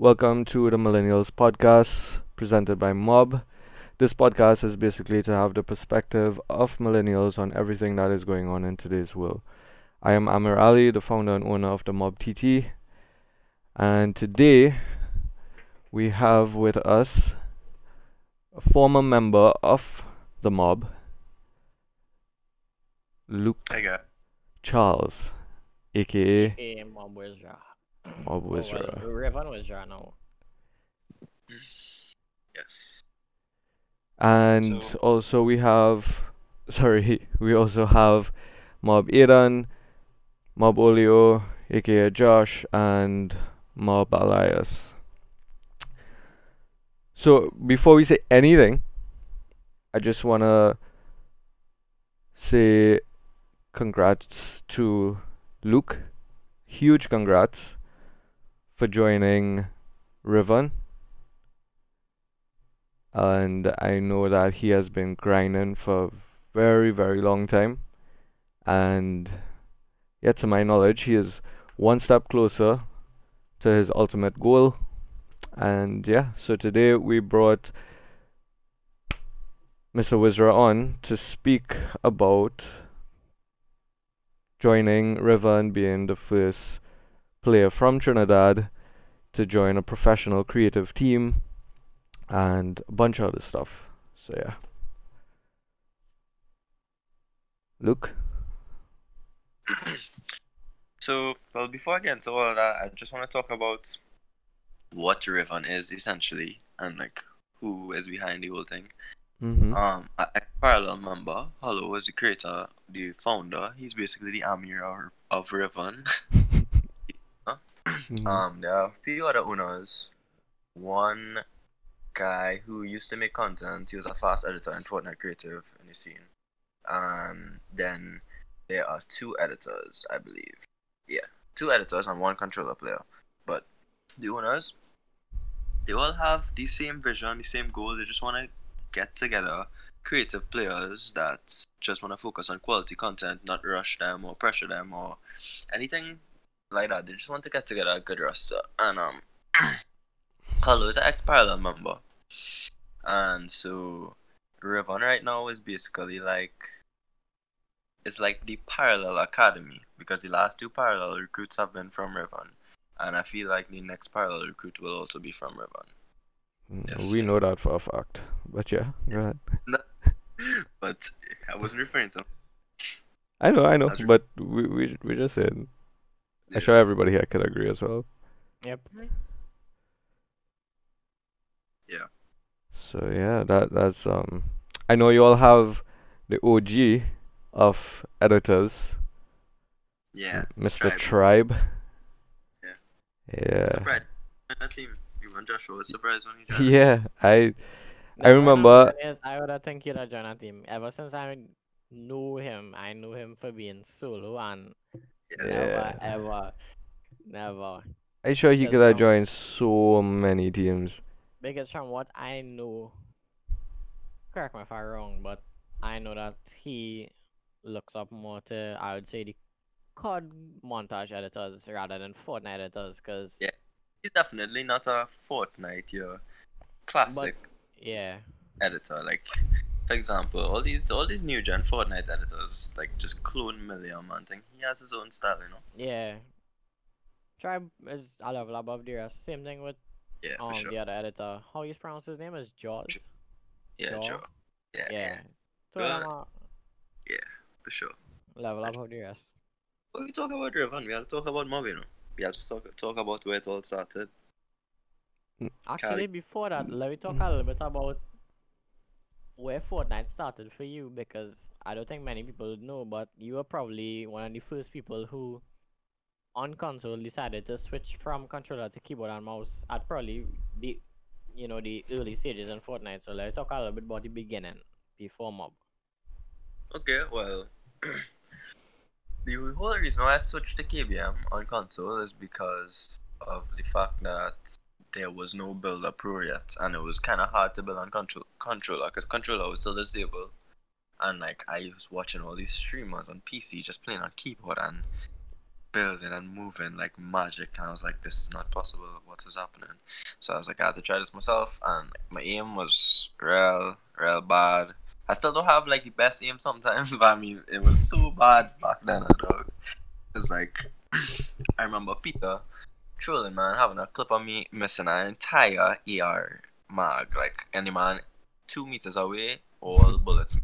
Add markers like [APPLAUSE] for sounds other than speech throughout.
Welcome to the Millennials Podcast presented by Mob. This podcast is basically to have the perspective of millennials on everything that is going on in today's world. I am Amir Ali, the founder and owner of the Mob TT, and today we have with us a former member of the Mob, Luke I got Charles, aka Hey, Mob Wyzra. Mob Oh, well, Wyzra. Riven Wyzra now. yes. And So- also we have sorry, [LAUGHS] we also have Mob Aidan, Mob Olio, aka Josh, and Mob Alias. So before we say anything, I just wanna say congrats to Luke. Huge congrats for joining Riven and I know that he has been grinding for a very, very long time. And yet, to my knowledge, he is one step closer to his ultimate goal. And yeah, so today we brought Mr. Wyzra on to speak about joining Riven and being the first player from Trinidad to join a professional creative team and a bunch of other stuff. So yeah. Luke? [CLEARS THROAT] So, well, before I get into all that, I just want to talk about what Riven is essentially and like who is behind the whole thing. Mm-hmm. Um, a parallel member, Hollow, is the creator, the founder. He's basically the Amir of, of Riven. [LAUGHS] Mhm. Um, there are a few other owners. One guy who used to make content. He was a fast editor in Fortnite Creative in the scene. And then there are two editors, I believe. Yeah, two editors and one controller player. But the owners, they all have the same vision, the same goal. They just want to get together creative players that just want to focus on quality content, not rush them or pressure them or anything like that. They just want to get together a good roster. And um [CLEARS THROAT] Hollow is an ex parallel member. And so Riven right now is basically like it's like the parallel academy because the last two parallel recruits have been from Riven. And I feel like the next parallel recruit will also be from Riven. Mm, yes. We know that for a fact. But yeah, go ahead. [LAUGHS] But I wasn't referring to I know, I know, That's but we we we just said. I'm sure everybody here could agree as well. Yep. Yeah. So yeah, that that's um. I know you all have the OG of editors, Yeah. Mr. Tribe. Tribe. Yeah. Yeah. Surprised. That team. Even Joshua was surprised when he joined. [LAUGHS] Yeah, I I remember- funny thing Is, I would have think you'd have joined a team. Ever since I knew him, I knew him for being solo and [LAUGHS] Yeah. never, ever, never. I sure he could have joined so many teams. Because from what I know, correct me if I'm wrong, but I know that he looks up more to, I would say, the COD montage editors rather than Fortnite editors, because, Yeah. He's definitely not a Fortnite, your classic yeah, editor. Like, for example, all these all these new gen Fortnite editors like just clone Million and thing. He has his own style, you know. yeah. Tribe is a level above the rest. Same thing with Yeah, for um sure. the other editor. How you pronounce his name is Jaws. yeah, Jaw. sure. Yeah, Yeah. yeah, So Uh, are for sure. level above the rest. But we talk about Riven, we have to talk about Mob, you know. We have to talk talk about where it all started. Actually, before that, let me talk a little bit about where Fortnite started for you because I don't think many people know, but you were probably one of the first people who, on console, decided to switch from controller to keyboard and mouse at probably the, you know, the early stages in Fortnite. So let's talk a little bit about the beginning before Mob. Okay, well, [CLEARS THROAT] the whole reason why I switched to KBM on console is because of the fact that there was no builder pro yet, and it was kind of hard to build on control controller because controller was still disabled, and like I was watching all these streamers on PC just playing on keyboard, and building and moving like magic, and I was like, this is not possible. What is happening? So I was like, I had to try this myself, and my aim was real, real bad. I still don't have like the best aim sometimes, [LAUGHS] but I mean, it was so bad back then, dog. It's like, [CLEARS THROAT] I remember Peter trolling, man, having a clip of me missing an entire AR mag, like any man two meters away, all bullets.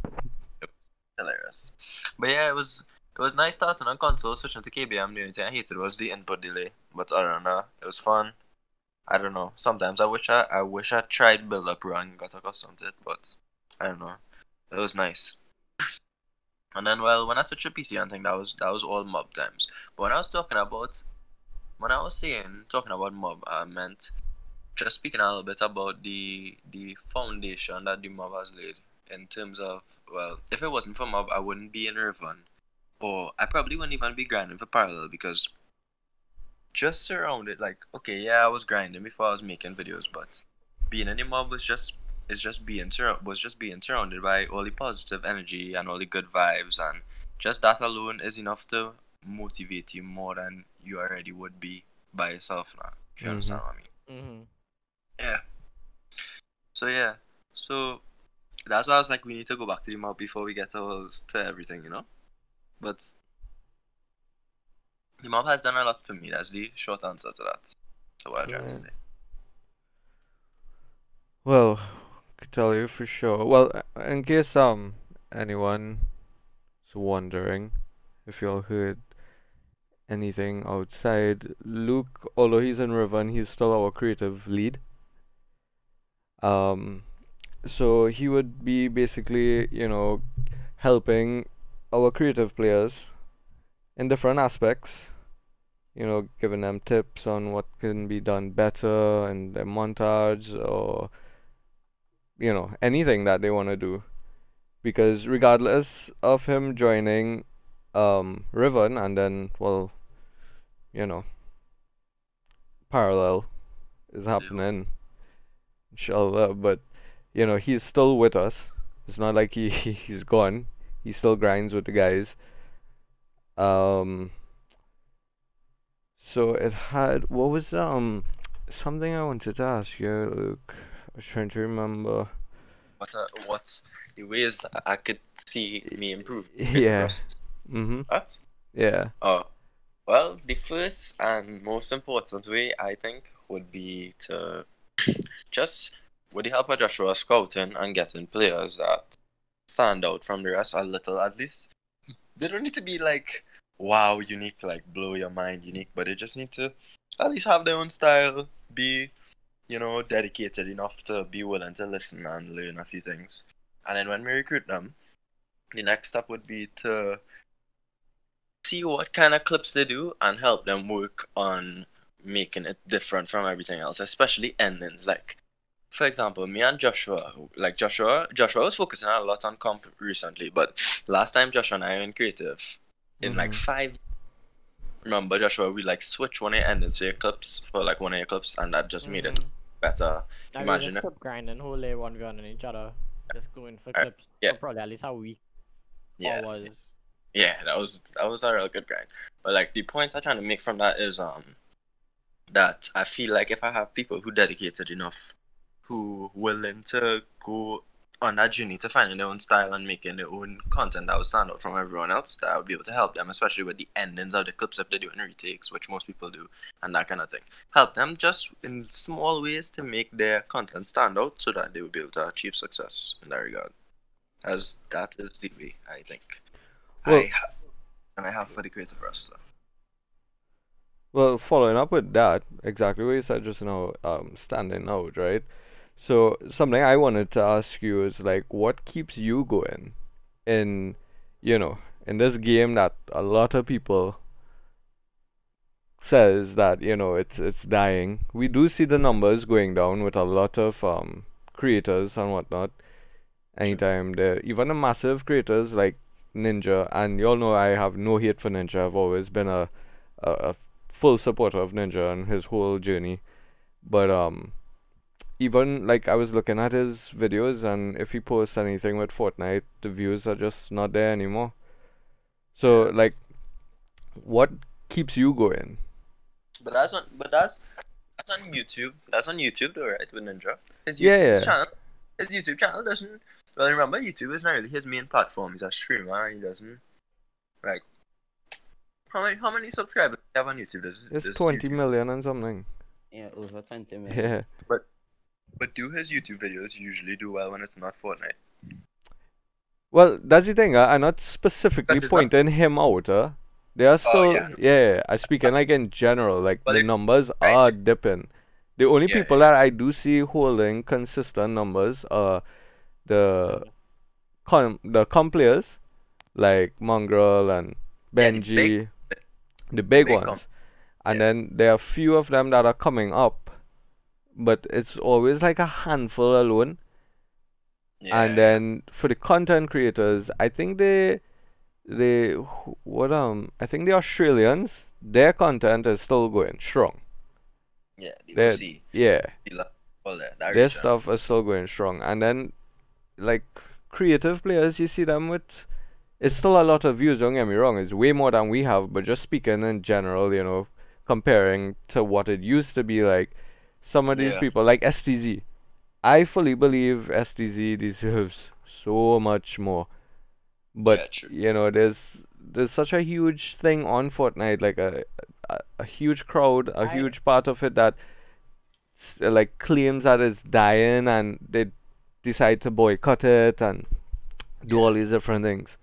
hilarious. But yeah, it was it was nice starting on console, switching to KBM. The only thing I hated was the input delay, but I don't know, it was fun. I don't know. Sometimes I wish I I wish I tried Builder Pro, got accustomed to it, but I don't know. It was nice. And then, well, when I switched to PC, I think that was that was all mob times. But when I was talking about, when I was saying talking about mob, I meant just speaking a little bit about the the foundation that the mob has laid in terms of well, if it wasn't for mob, I wouldn't be in Riven, or I probably wouldn't even be grinding for parallel because just surrounded like okay, yeah, I was grinding before I was making videos, but being in the mob was just is just being sur- was just being surrounded by all the positive energy and all the good vibes, and just that alone is enough to motivate you more than you already would be by yourself now. If you Mhm. understand what I mean. Mm-hmm. Yeah. So yeah. So that's why I was like, we need to go back to the mob before we get to, to everything, you know. But the mob has done a lot for me. That's the short answer to that. So what I'm trying to say. Well, could tell you for sure. Well, in case um anyone is wondering if y'all heard anything outside, Luke, although he's in Riven, he's still our creative lead. Um, so he would be basically, you know, helping our creative players in different aspects. You know, giving them tips on what can be done better in their montage or you know, anything that they want to do. Because regardless of him joining um Riven and then well, you know, parallel is happening inshallah, but you know, he's still with us. It's not like he [LAUGHS] he's gone. He still grinds with the guys. Um so it had what was um something I wanted to ask you, Luke. I was trying to remember. What uh, what's the ways that I could see me improve? Yeah. Mm-hmm. What? Yeah. Oh, well, the first and most important way I think would be to [COUGHS] just, with the help of Joshua, scouting and getting players that stand out from the rest a little at least. They don't need to be like wow unique, like blow your mind unique, but they just need to at least have their own style, be you know dedicated enough to be willing to listen and learn a few things. And then when we recruit them, the next step would be to see what kind of clips they do and help them work on making it different from everything else, especially endings. Like, for example, me and Joshua, like Joshua, Joshua was focusing a lot on comp recently, but last time Joshua and I were in creative, in like Mhm. five. Remember, Joshua, we like switch one of your endings to your clips for like one of your clips, and that just made it Mhm. better. Now Imagine just it. clip grinding, whole day one gun on each other, just going for Uh, clips. yeah. For probably at least a week. Yeah. Hours. Yeah, that was that was a real good grind. But like the point I'm trying to make from that is um that I feel like if I have people who dedicated enough, who willing to go on that journey to finding their own style and making their own content that would stand out from everyone else, that I would be able to help them, especially with the endings of the clips if they're doing retakes, which most people do, and that kind of thing. Help them just in small ways to make their content stand out so that they will be able to achieve success in that regard. As that is the way I think. Well- I and I have for the creative wrestler. Well, following up with that, exactly what you said just now, um, standing out, right? So something I wanted to ask you is like, what keeps you going in, you know, in this game that a lot of people says that, you know, it's it's dying. We do see the numbers going down with a lot of um creators and whatnot. Anytime there, even the massive creators like Ninja, and you all know I have no hate for Ninja. I've always been a a, a full supporter of Ninja and his whole journey. But um, even like I was looking at his videos, and if he posts anything with Fortnite, the views are just not there anymore. So like, what keeps you going. But that's on. But that's that's on YouTube. That's on YouTube, though, right? With Ninja. His YouTube Yeah, yeah. channel. His YouTube channel doesn't. Well, remember, YouTube is not really his main platform. He's a streamer. He doesn't like. How many how many subscribers do you have on YouTube? Does, It's does twenty YouTube- million and something. Yeah, over 20 million. Yeah. But but do his YouTube videos usually do well when it's not Fortnite? Well, that's the thing. I, I'm not specifically That is not- pointing him out. Uh. They are still, yeah. yeah. I speaking like in general. Like But the it- numbers right. are dipping. The only Yeah, people that I do see holding consistent numbers are the com the com players like Mongraal and Yeah, the Benji, big- the big big ones. com- And yeah. then there are few of them that are coming up, but it's always like a handful alone. Yeah. And then for the content creators, I think they they what um I think the Australians their content is still going strong. Yeah, they're- Yeah, all that. that their stuff is still going strong. And then like creative players, you see them with it's still a lot of views, don't get me wrong, it's way more than we have, but just speaking in general, you know, comparing to what it used to be like some of these Yeah. people like STZ. I fully believe STZ deserves so much more. But Yeah, you know, there's there's such a huge thing on Fortnite, like a a, a huge crowd, a I- huge part of it that like claims that it's dying and they decide to boycott it and do all these different things.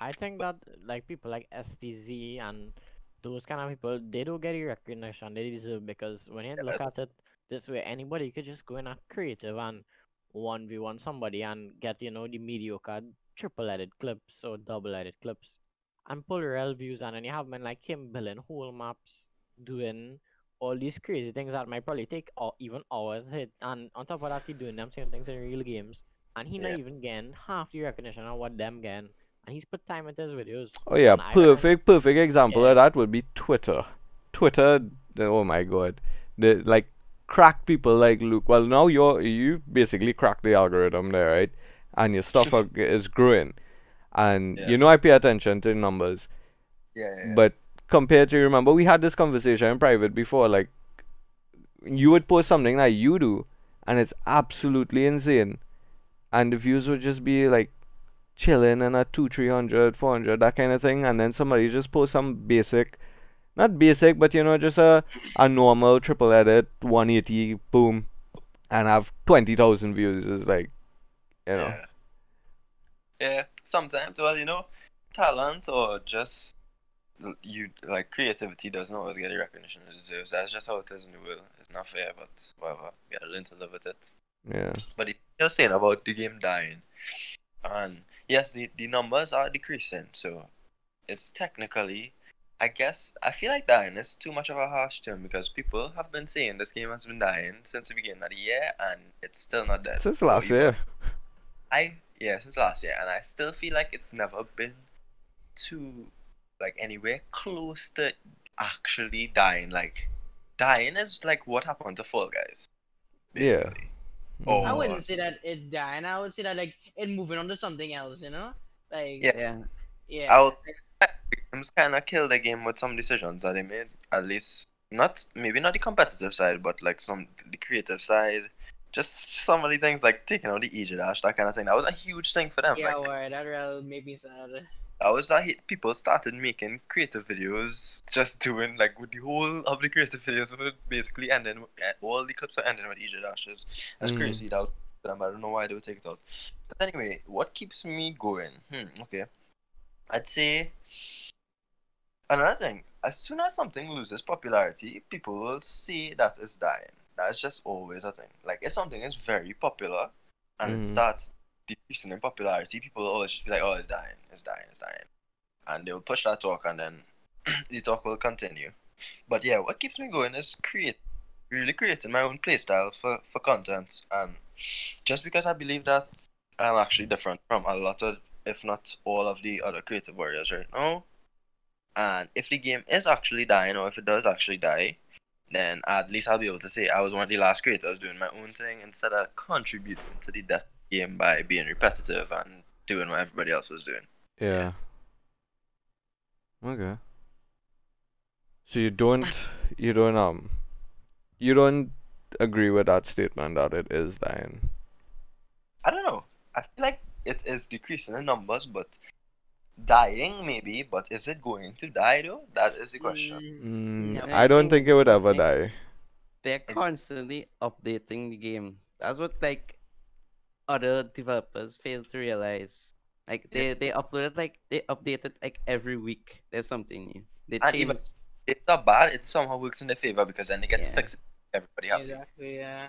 I think that like people like STZ and those kind of people, they don't get the recognition. They deserve because when you look at it this way, anybody could just go in a creative and one v one somebody and get you know the mediocre triple edit clips or double edit clips and pull real views and then you have men like him building whole maps, doing all these crazy things that might probably take or even hours hit and on top of that he doing them same things in real games and he Yeah. not even getting half the recognition of what them getting and he's put time into his videos. Oh yeah, and I perfect perfect example Yeah. of that would be Twitter. Twitter, oh my god, the like crack people like Luke. Well, now you're you basically crack the algorithm there, right? And your stuff [LAUGHS] are, is growing, and Yeah. you know I pay attention to numbers. Yeah, yeah. But compared to remember we had this conversation in private before, like you would post something that you do, and it's absolutely insane, and the views would just be like chilling and at two, three hundred, four hundred, that kind of thing, and then somebody just post some basic, not basic, but you know just a a normal triple edit, one eighty, boom, and have twenty thousand views is like, you know, Yeah. Yeah, sometimes, well, you know, talent or just you like creativity doesn't always get the recognition it deserves. That's just how it is in the world. It's not fair, but whatever. You gotta learn to live with it. yeah, But you're saying about the game dying, and yes, the, the numbers are decreasing, so it's technically, I guess, I feel like dying is too much of a harsh term because people have been saying this game has been dying since the beginning of the year, and it's still not dead. since last year. I yeah, since last year, and I still feel like it's never been to like anywhere close to actually dying. Like dying is like what happened to Fall Guys, Yeah. basically. Oh. I wouldn't say that it dying. I would say that like it moving on to something else. You know, like Yeah. Yeah. yeah. I'll games kind of killed the game with some decisions that they made. At least not maybe not the competitive side, but like some the creative side. Just some of the things like taking out the EJ dash, that kind of thing. That was a huge thing for them. yeah, like, word. That real made me sad. I was a hit. People started making creative videos, just doing like with the whole of the creative videos were basically ending. with- eh, All the clips were ending with EJ dashes. That's Mhm. crazy. That was for them. I don't know why they would take it out. But anyway, what keeps me going? Hmm. Okay. I'd say another thing. As soon as something loses popularity, people will say that it's dying. That's just always a thing. Like if something is very popular and Mhm. it starts decreasing in popularity, people will always just be like, "Oh, it's dying, it's dying, it's dying," and they will push that talk, and then [CLEARS THROAT] the talk will continue. But yeah, what keeps me going is create, really creating my own playstyle for for content, and just because I believe that I'm actually different from a lot of, if not all of the other creative warriors right now. And if the game is actually dying, or if it does actually die, then at least I'll be able to say I was one of the last creators doing my own thing instead of contributing to the death game by being repetitive and doing what everybody else was doing. Yeah. Okay. So you don't you don't um you don't agree with that statement that it is dying. I don't know. I feel like it is decreasing in numbers, but dying maybe. But is it going to die though? That is the question. Mm, No. I don't think think it would ever die. They're It's- constantly updating the game. That's what like other developers fail to realize. Like they they uploaded like they updated like every week. There's something new. They And change. even- It's not bad. It somehow works in their favor because then they get to fix it. Everybody happy. Exactly. Yeah.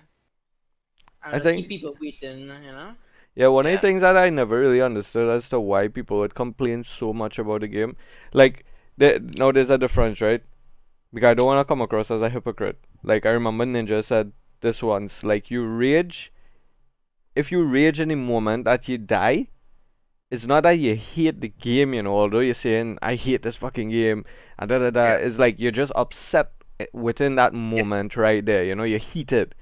I And I think- keep people waiting. You know. Yeah, one of the things that I never really understood as to why people would complain so much about the game, like, there, now there's a difference, right? Because I don't want to come across as a hypocrite. Like, I remember Ninja said this once, like, you rage, if you rage in the moment that you die, it's not that you hate the game, you know, although you're saying, I hate this fucking game, and da da da, Yeah. it's like you're just upset eh, within that moment right there, you know, you're heated.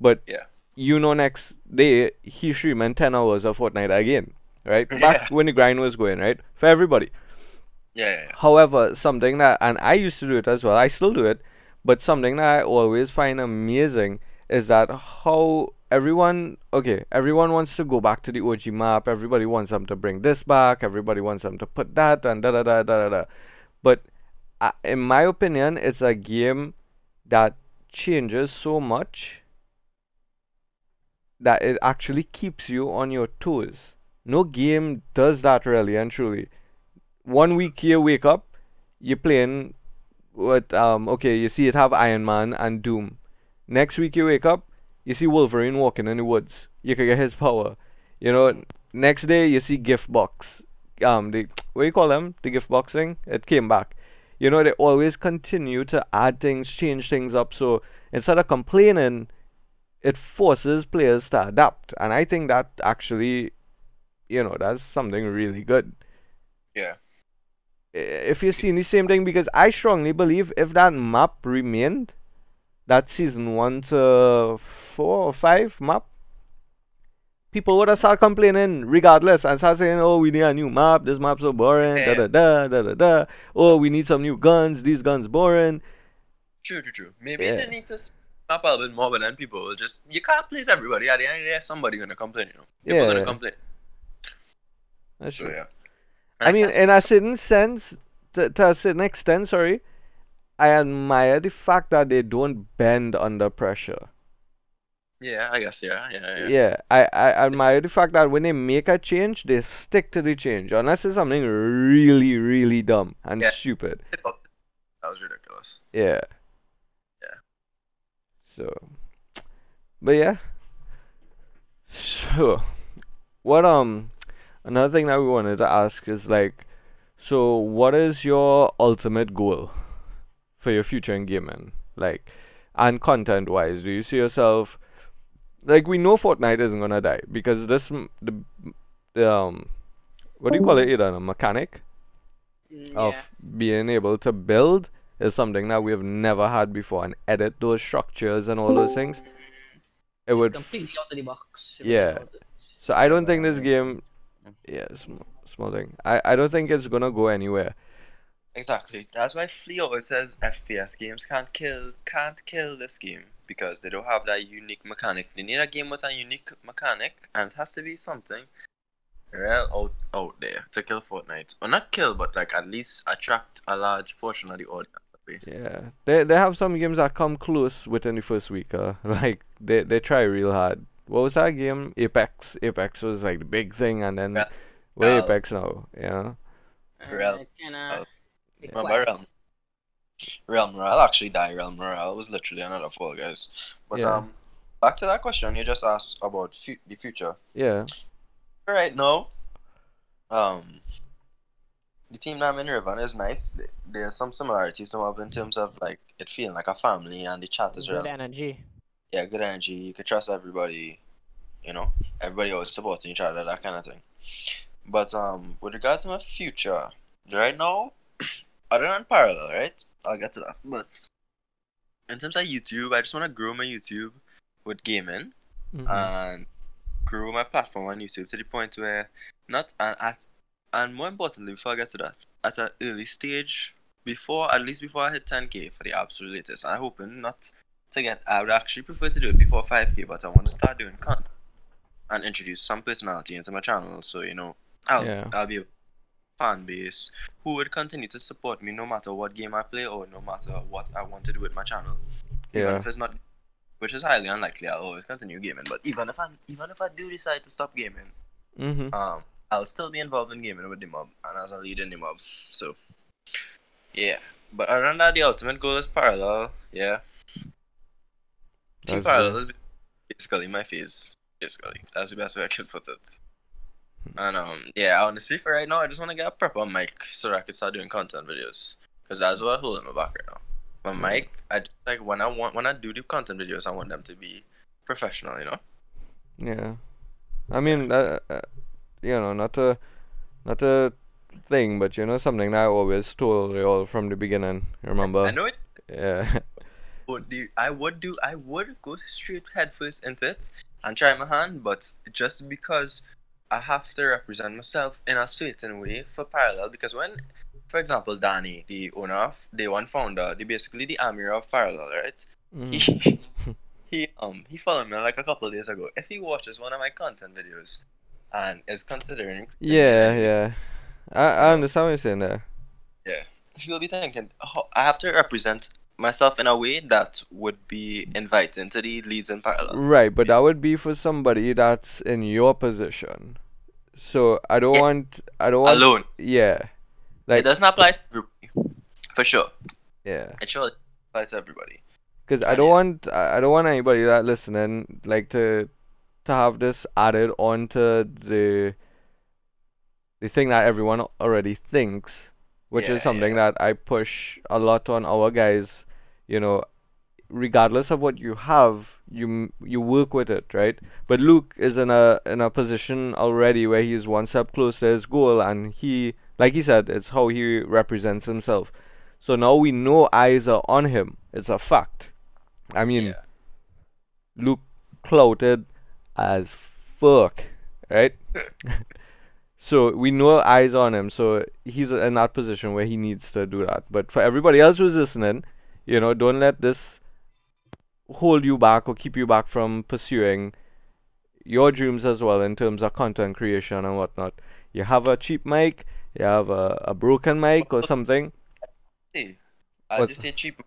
But Yeah. You know next day he streaming 10 hours of Fortnite again, right? [LAUGHS] Back Yeah. when the grind was going, right? For everybody. Yeah, yeah, yeah. However, something that, and I used to do it as well, I still do it, but something that I always find amazing is that how everyone, okay, everyone wants to go back to the OG map, everybody wants them to bring this back, everybody wants them to put that, and da da da da da da. But uh, in my opinion, it's a game that changes so much that it actually keeps you on your toes. No game does that really and truly. One week you wake up, you're playing with um okay, you see it have Iron Man and Doom. Next week you wake up, you see Wolverine walking in the woods. You can get his power. You know, next day you see gift box. Um the what you call them? The gift box thing? It came back. You know, they always continue to add things, change things up. So instead of complaining, it forces players to adapt. And I think that actually, you know, that's something really good. Yeah. If you're seeing the same thing, because I strongly believe if that map remained, that season one to four or five map, people would have started complaining regardless and start saying, oh, we need a new map, this map's so boring, da da da da da da. Oh, we need some new guns, these guns boring. True, true, true. Maybe Yeah. they need to snap a more, but then people will just you can't please everybody. At the end of the day, somebody gonna complain. You know, people Yeah. gonna complain. That's So true. yeah. I mean, in a certain sense, to, to a certain extent, sorry, I admire the fact that they don't bend under pressure. yeah, I guess yeah, yeah, yeah. Yeah, I, I admire the fact that when they make a change, they stick to the change, unless it's something really, really dumb and Yeah. stupid. That was ridiculous. Yeah. So, but yeah. So, what um, another thing that we wanted to ask is like, so what is your ultimate goal for your future in gaming, like, and content wise? Do you see yourself, like, we know Fortnite isn't gonna die because this the, the um, what do you call it? A mechanic Mm, of being able to build is something that we've never had before and edit those structures and all those things. It It's would completely out of the box. Yeah. you think about it. so I don't think this game sense. yeah, small, small thing. I, I don't think it's gonna go anywhere. Exactly. That's why Flea always says FPS games can't kill can't kill this game because they don't have that unique mechanic. They need a game with a unique mechanic, and it has to be something real out out there to kill Fortnite. Or not kill, but like at least attract a large portion of the audience. That way. Yeah. They they have some games that come close within the first week, uh, [LAUGHS] like they they try real hard. What was that game? Apex. Apex was like the big thing and then Well, where well- Apex now, you know? Uh, Real- it kinda uh, be Remember. Realm? Realm Royale actually died. Realm Royale was literally another Fall Guys. But Yeah. um, back to that question you just asked about fu- the future. Yeah. right now, um, the team that I'm in Riven is nice. There's some similarities to Mob in terms of like it feeling like a family and the chat is Good real. energy. Yeah, good energy. You can trust everybody. You know, everybody always supporting each other, that kind of thing. But um, with regard to my future, right now, [CLEARS THROAT] other than parallel, right? I'll get to that. But in terms of YouTube, I just want to grow my YouTube with gaming Mhm. and grow my platform on YouTube to the point where not an at and more importantly before I get to that, at an early stage before at least before I hit 10k for the absolute latest. I'm hoping not to get. I would actually prefer to do it before 5k, but I want to start doing content and introduce some personality into my channel. So you know, I'll Yeah. I'll be a fan base who would continue to support me no matter what game I play or no matter what I want to do with my channel. Even if it's not, which is highly unlikely, I'll always continue gaming. But even if I even if I do decide to stop gaming, Mm-hmm. um, I'll still be involved in gaming with the mob and as a leader in the mob. So, yeah. But than that, the ultimate goal is parallel. Yeah. Team parallel is basically my phase. Basically, that's the best way I could put it. And um, yeah, honestly, for right now, I just want to get a proper mic so that I can start doing content videos. Cause that's what I'm holding me back right now. My mic, I just, like when I want when I do the content videos, I want them to be professional. You know. Yeah, I mean, uh, uh, you know, not a, not a thing, but you know, something that I always told you all from the beginning. Remember? I know it. Yeah, [LAUGHS] would do I would do I would go straight headfirst into it and try my hand, but just because I have to represent myself in a certain way for parallel because when for example Danny, the owner of the one founder, the basically the Amir of Parallel, right? Mhm. He [LAUGHS] [LAUGHS] he um he followed me like a couple of days ago. If he watches one of my content videos and is considering yeah, yeah. I I understand what you're saying there. he will be thinking, oh, I have to represent myself in a way that would be inviting to the leads in parallel. Right, but that would be for somebody that's in your position. So I don't Yeah. want, I don't want, Alone. yeah, Like, it doesn't apply to everybody. For sure. yeah. It should apply to everybody. Because I don't yeah. want I don't want anybody that listening like to to have this added onto the the thing that everyone already thinks, which Yeah, is something that I push a lot on our guys. You know, regardless of what you have, you you work with it, right? But Luke is in a in a position already where he's one step closer to his goal, and he, like he said, it's how he represents himself. So now we know eyes are on him. It's a fact. I mean, Yeah. Luke clouted as fuck, right? [LAUGHS] so we know eyes on him. So he's in that position where he needs to do that. But for everybody else who's listening, you know, don't let this hold you back or keep you back from pursuing your dreams as well in terms of content creation and whatnot. You have a cheap mic, you have a, a broken mic or something. Hey, as What- you say, cheap.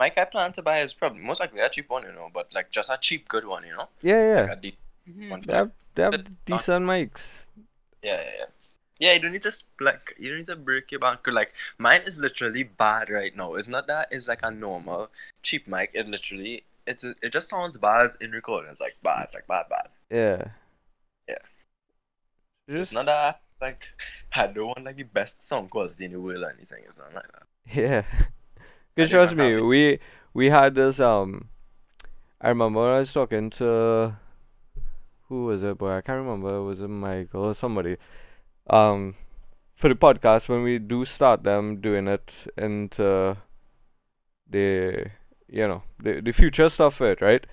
Mic I plan to buy is probably most likely a cheap one, you know, but like just a cheap good one, you know. Yeah, Like yeah. a de- Mhm. They have, they have But not- decent mics. yeah, yeah, yeah. Yeah, you don't need to like you don't need to break your bank. Like mine is literally bad right now. It's not that it's like a normal cheap mic. It literally it's it just sounds bad in recording. It's like bad, like bad, bad. Yeah. Yeah. Just, It's not that like I don't want like the best sound quality in the world or anything. It's not like that. Yeah. [LAUGHS] I Cause trust me, we we had this um I remember when I was talking to who was it boy? I can't remember, was it Michael or somebody. Um for the podcast when we do start them doing it into the you know, the the future stuff for it, right?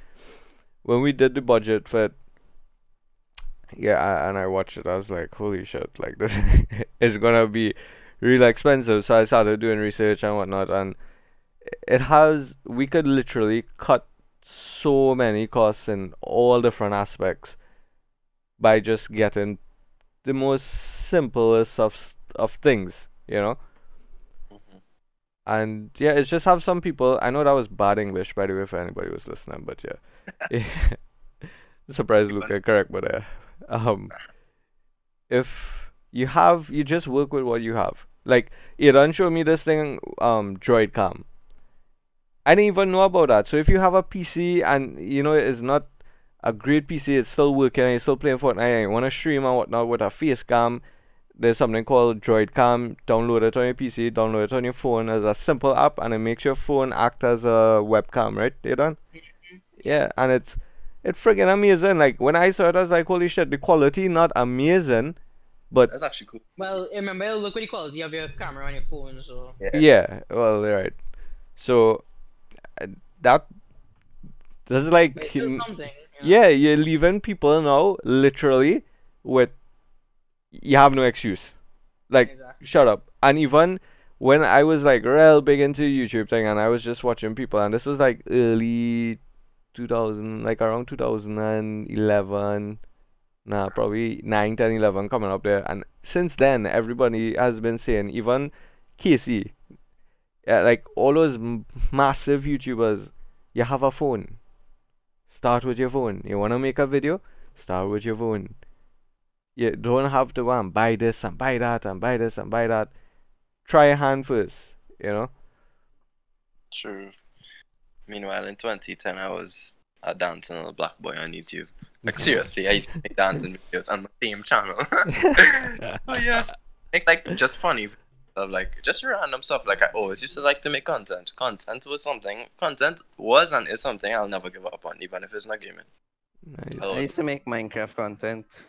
When we did the budget for it yeah, I, and I watched it, I was like, holy shit, like [LAUGHS] this is gonna be really expensive. So I started doing research and whatnot, and it has we could literally cut so many costs in all different aspects by just getting the most simplest of of things, you know. Mhm. And yeah, it's just have some people. I know that was bad English, by the way, for anybody who's listening, but yeah, [LAUGHS] surprised Keep Luca correct, but uh, um, if you have, you just work with what you have. Like, Aidan showed me this thing, um, Droid Cam. I didn't even know about that. So if you have a PC and you know it's not a great PC, it's still working, and you're still playing Fortnite, and you want to stream and whatnot with a face cam, there's something called Droid Cam. Download it on your PC, download it on your phone as a simple app, and it makes your phone act as a webcam, right? You done? Yeah, and it's it's freaking amazing. Like when I saw it, I was like, holy shit, the quality not amazing, but That's actually cool. Well, remember, look at the quality of your camera on your phone, so. Yeah. yeah, well, right. So uh, that that's like But it's still something. Yeah, you're leaving people now literally with you have no excuse. Like Exactly. shut up. And even when I was like real big into YouTube thing and I was just watching people and this was like early 2000 like around 2011 nah probably 9 10 11 coming up there and since then everybody has been saying even Casey yeah, like all those m- massive YouTubers you have a phone start with your phone you want to make a video start with your phone you don't have to um, buy this and buy that and buy this and buy that try a hand first you know True. Meanwhile, in 2010, I was a dancing little black boy on YouTube. Like seriously, I used to make dancing videos on my same channel. [LAUGHS] [LAUGHS] oh yes, make like just funny stuff, like just random stuff. Like I always used to like to make content. Content was something. Content was and is something I'll never give up on, even if it's not gaming. Nice. I used to make Minecraft content.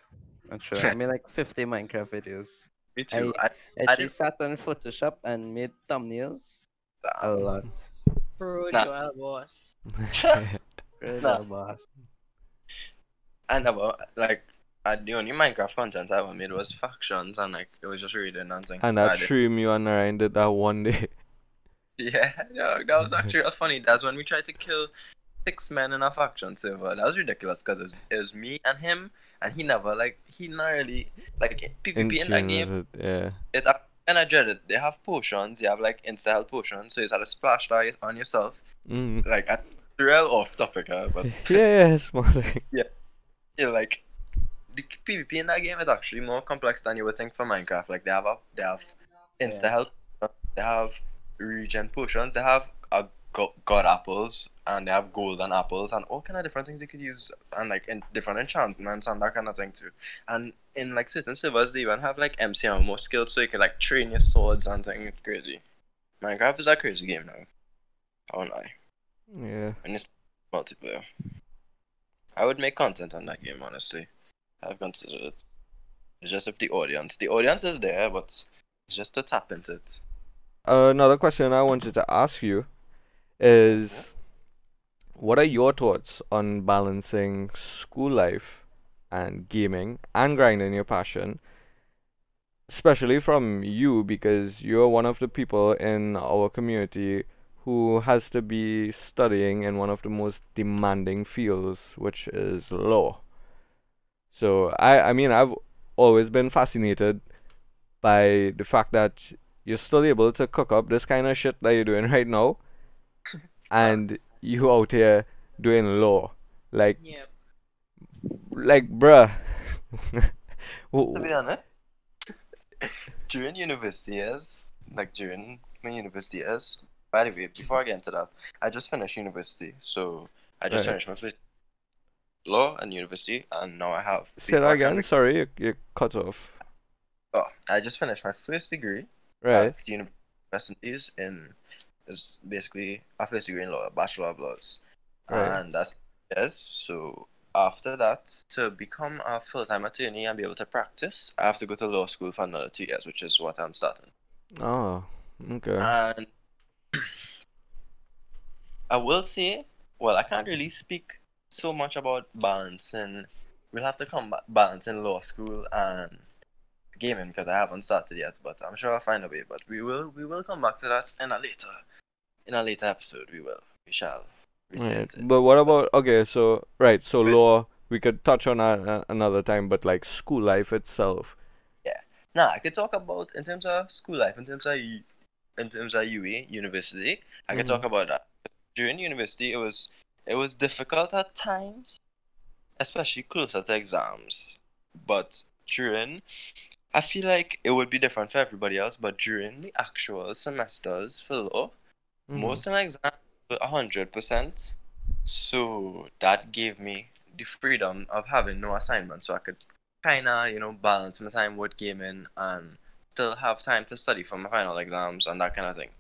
Actually, I [LAUGHS] made like 50 Minecraft videos. me too. I, I actually didn't- sat on Photoshop and made thumbnails a damn. lot. Pro Nah. Joel boss. Really [LAUGHS] Nah. boss. I never like. I, the only Minecraft content I ever made was factions, and like it was just reading and things. and I that stream you and I did that one day [LAUGHS] Yeah, [LAUGHS] yeah, that was actually that's funny. That's when we tried to kill six men in a faction server. That was ridiculous because it was, it was me and him, and he never like he not really like PvP in that game. it, yeah It's a- and I dread it. They have potions. You have like insta health potions, so you had to splash that on yourself. mm. Like real off topic, uh, but [LAUGHS] yeah yeah small thing yeah, like the PvP in that game is actually more complex than you would think for Minecraft. Like they have a, they have insta Yeah. health, they have regen potions, they have uh, go- god apples, and they have golden apples, and all kind of different things you could use, and like in different enchantments and that kind of thing too. And in like certain servers, they even have like mcMMO skills, so you can like train your swords and things. It's crazy. Minecraft is a crazy game now. I won't lie. yeah And it's multiplayer. I would make content on that game, honestly. I've considered it. It's just if the audience. The audience is there, but just to tap into it. another question I wanted to ask you is what are your thoughts on balancing school life and gaming and grinding your passion? Especially from you because you're one of the people in our community who has to be studying in one of the most demanding fields, which is law. So I I mean I've always been fascinated by the fact that you're still able to cook up this kind of shit that you're doing [LAUGHS] right now, and Facts. you out here doing law. Like, Yep. like, bruh. [LAUGHS] To be honest, [LAUGHS] during university years, like during my university years, by the way, before I get into that, I just finished university. So I just Right. finished my first law and university, and now I have. Say that again. Sorry, you, you cut off. Oh, I just finished my first degree Right. at universities in is basically a first degree in law, a bachelor of laws, Right. and that's yes. So after that, to become a full time attorney and be able to practice, I have to go to law school for another two years, which is what I'm starting. Oh, okay. And [CLEARS THROAT] I will say, well, I can't really speak so much about balancing. We'll have to come back balancing law school and gaming because I haven't started yet, but I'm sure I'll find a way. But we will we will come back to that in a later in a later episode. We will. We shall. Right. But what about okay? So right. So law. We could touch on that uh, another time, but like school life itself. Yeah. Now nah, I could talk about in terms of school life, in terms of in terms of UE university. I could Mhm. talk about that. During university, it was it was difficult at times, especially closer to exams. But during, I feel like it would be different for everybody else. But during the actual semesters for law, Mhm. most of my exams were hundred percent. So that gave me the freedom of having no assignment, so I could kind of you know balance my time with gaming and still have time to study for my final exams and that kind of thing.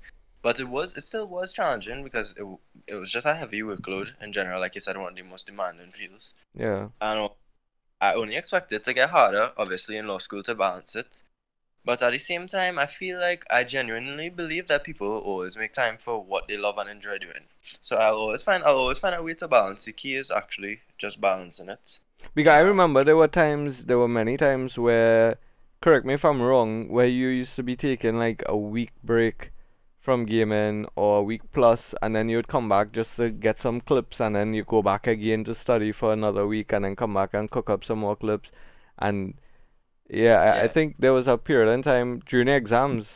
But it was it still was challenging because it it was just a heavy workload in general. Like you said, one of the most demanding fields. Yeah. And uh, I only expected to get harder, obviously, in law school to balance it. But at the same time, I feel like I genuinely believe that people always make time for what they love and enjoy doing. So I'll always find I'll always find a way to balance. The key is actually just balancing it. Because I remember there were times, there were many times where correct me if I'm wrong, where you used to be taking like a week break from gaming or a week plus, and then you'd come back just to get some clips, and then you go back again to study for another week, and then come back and cook up some more clips, and yeah, I, I think there was a period in time during exams.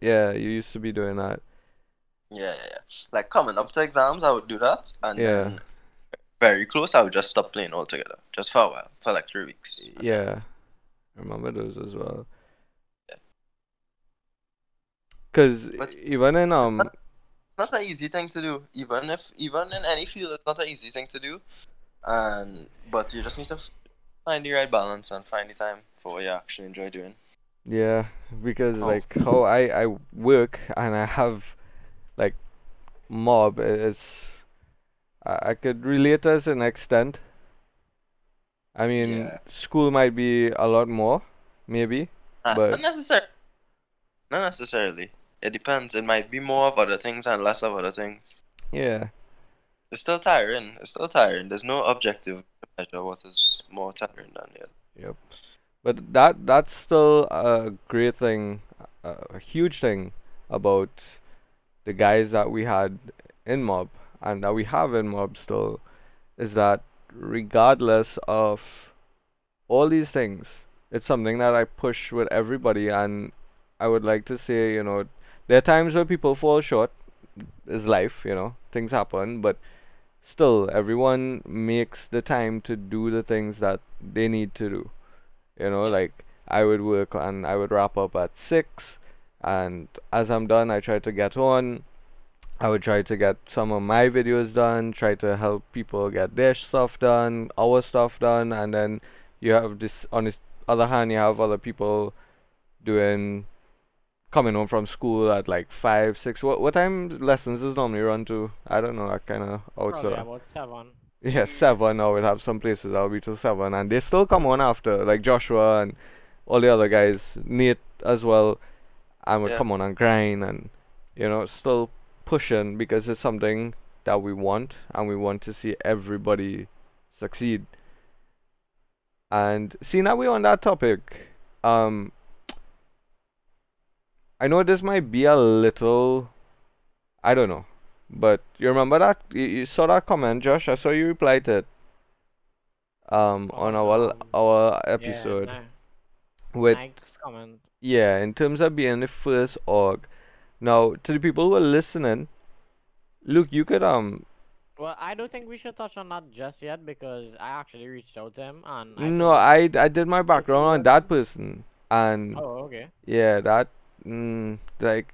Yeah, you used to be doing that. Yeah, yeah, yeah. Like coming up to exams, I would do that, and Yeah. then very close, I would just stop playing altogether, just for a while, for like three weeks. Yeah, I remember those as well. Yeah. Cause But even in It's um not, it's not an easy thing to do, even if even in any field, it's not an easy thing to do, and but you just need to find the right balance and find the time for what you actually enjoy doing. yeah, because Oh. like how I I work and I have like mob, i- it's I I could relate to an extent. I mean, Yeah. school might be a lot more, maybe. Uh, But- not necessarily. Not necessarily. It depends. It might be more of other things and less of other things. Yeah, It's still tiring. It's still tiring. There's no objective to measure what is more tiring than the other. Yep. but that that's still a great thing, a, a huge thing about the guys that we had in mob and that we have in mob still is that regardless of all these things it's something that I push with everybody and I would like to say you know there are times where people fall short is life you know things happen but still everyone makes the time to do the things that they need to do. You know like I would work and I would wrap up at six and as I'm done I try to get on. I would try to get some of my videos done, try to help people get their stuff done, our stuff done, and then you have this on the other hand you have other people doing coming home from school at like five, six. What what time lessons is normally run to? I don't know. I kind of outside. Probably outside. about seven. Yeah, seven. I would have some places that'll be till seven, and they still come on after, like Joshua and all the other guys, Nate as well, and would Yeah. come on and grind and you know still pushing because it's something that we want and we want to see everybody succeed. And see now we're on that topic. Um, I know this might be a little, I don't know, but you remember that you, you saw that comment, Josh? I saw you replied to it. Um, on our our Yeah, episode Ni- with Nike's comment. yeah, in terms of being the first org. Now, to the people who are listening, look, you could um Well, I don't think we should touch on that just yet because I actually reached out to him and I no, I I did my background on that person and Oh, okay. yeah, that mm, like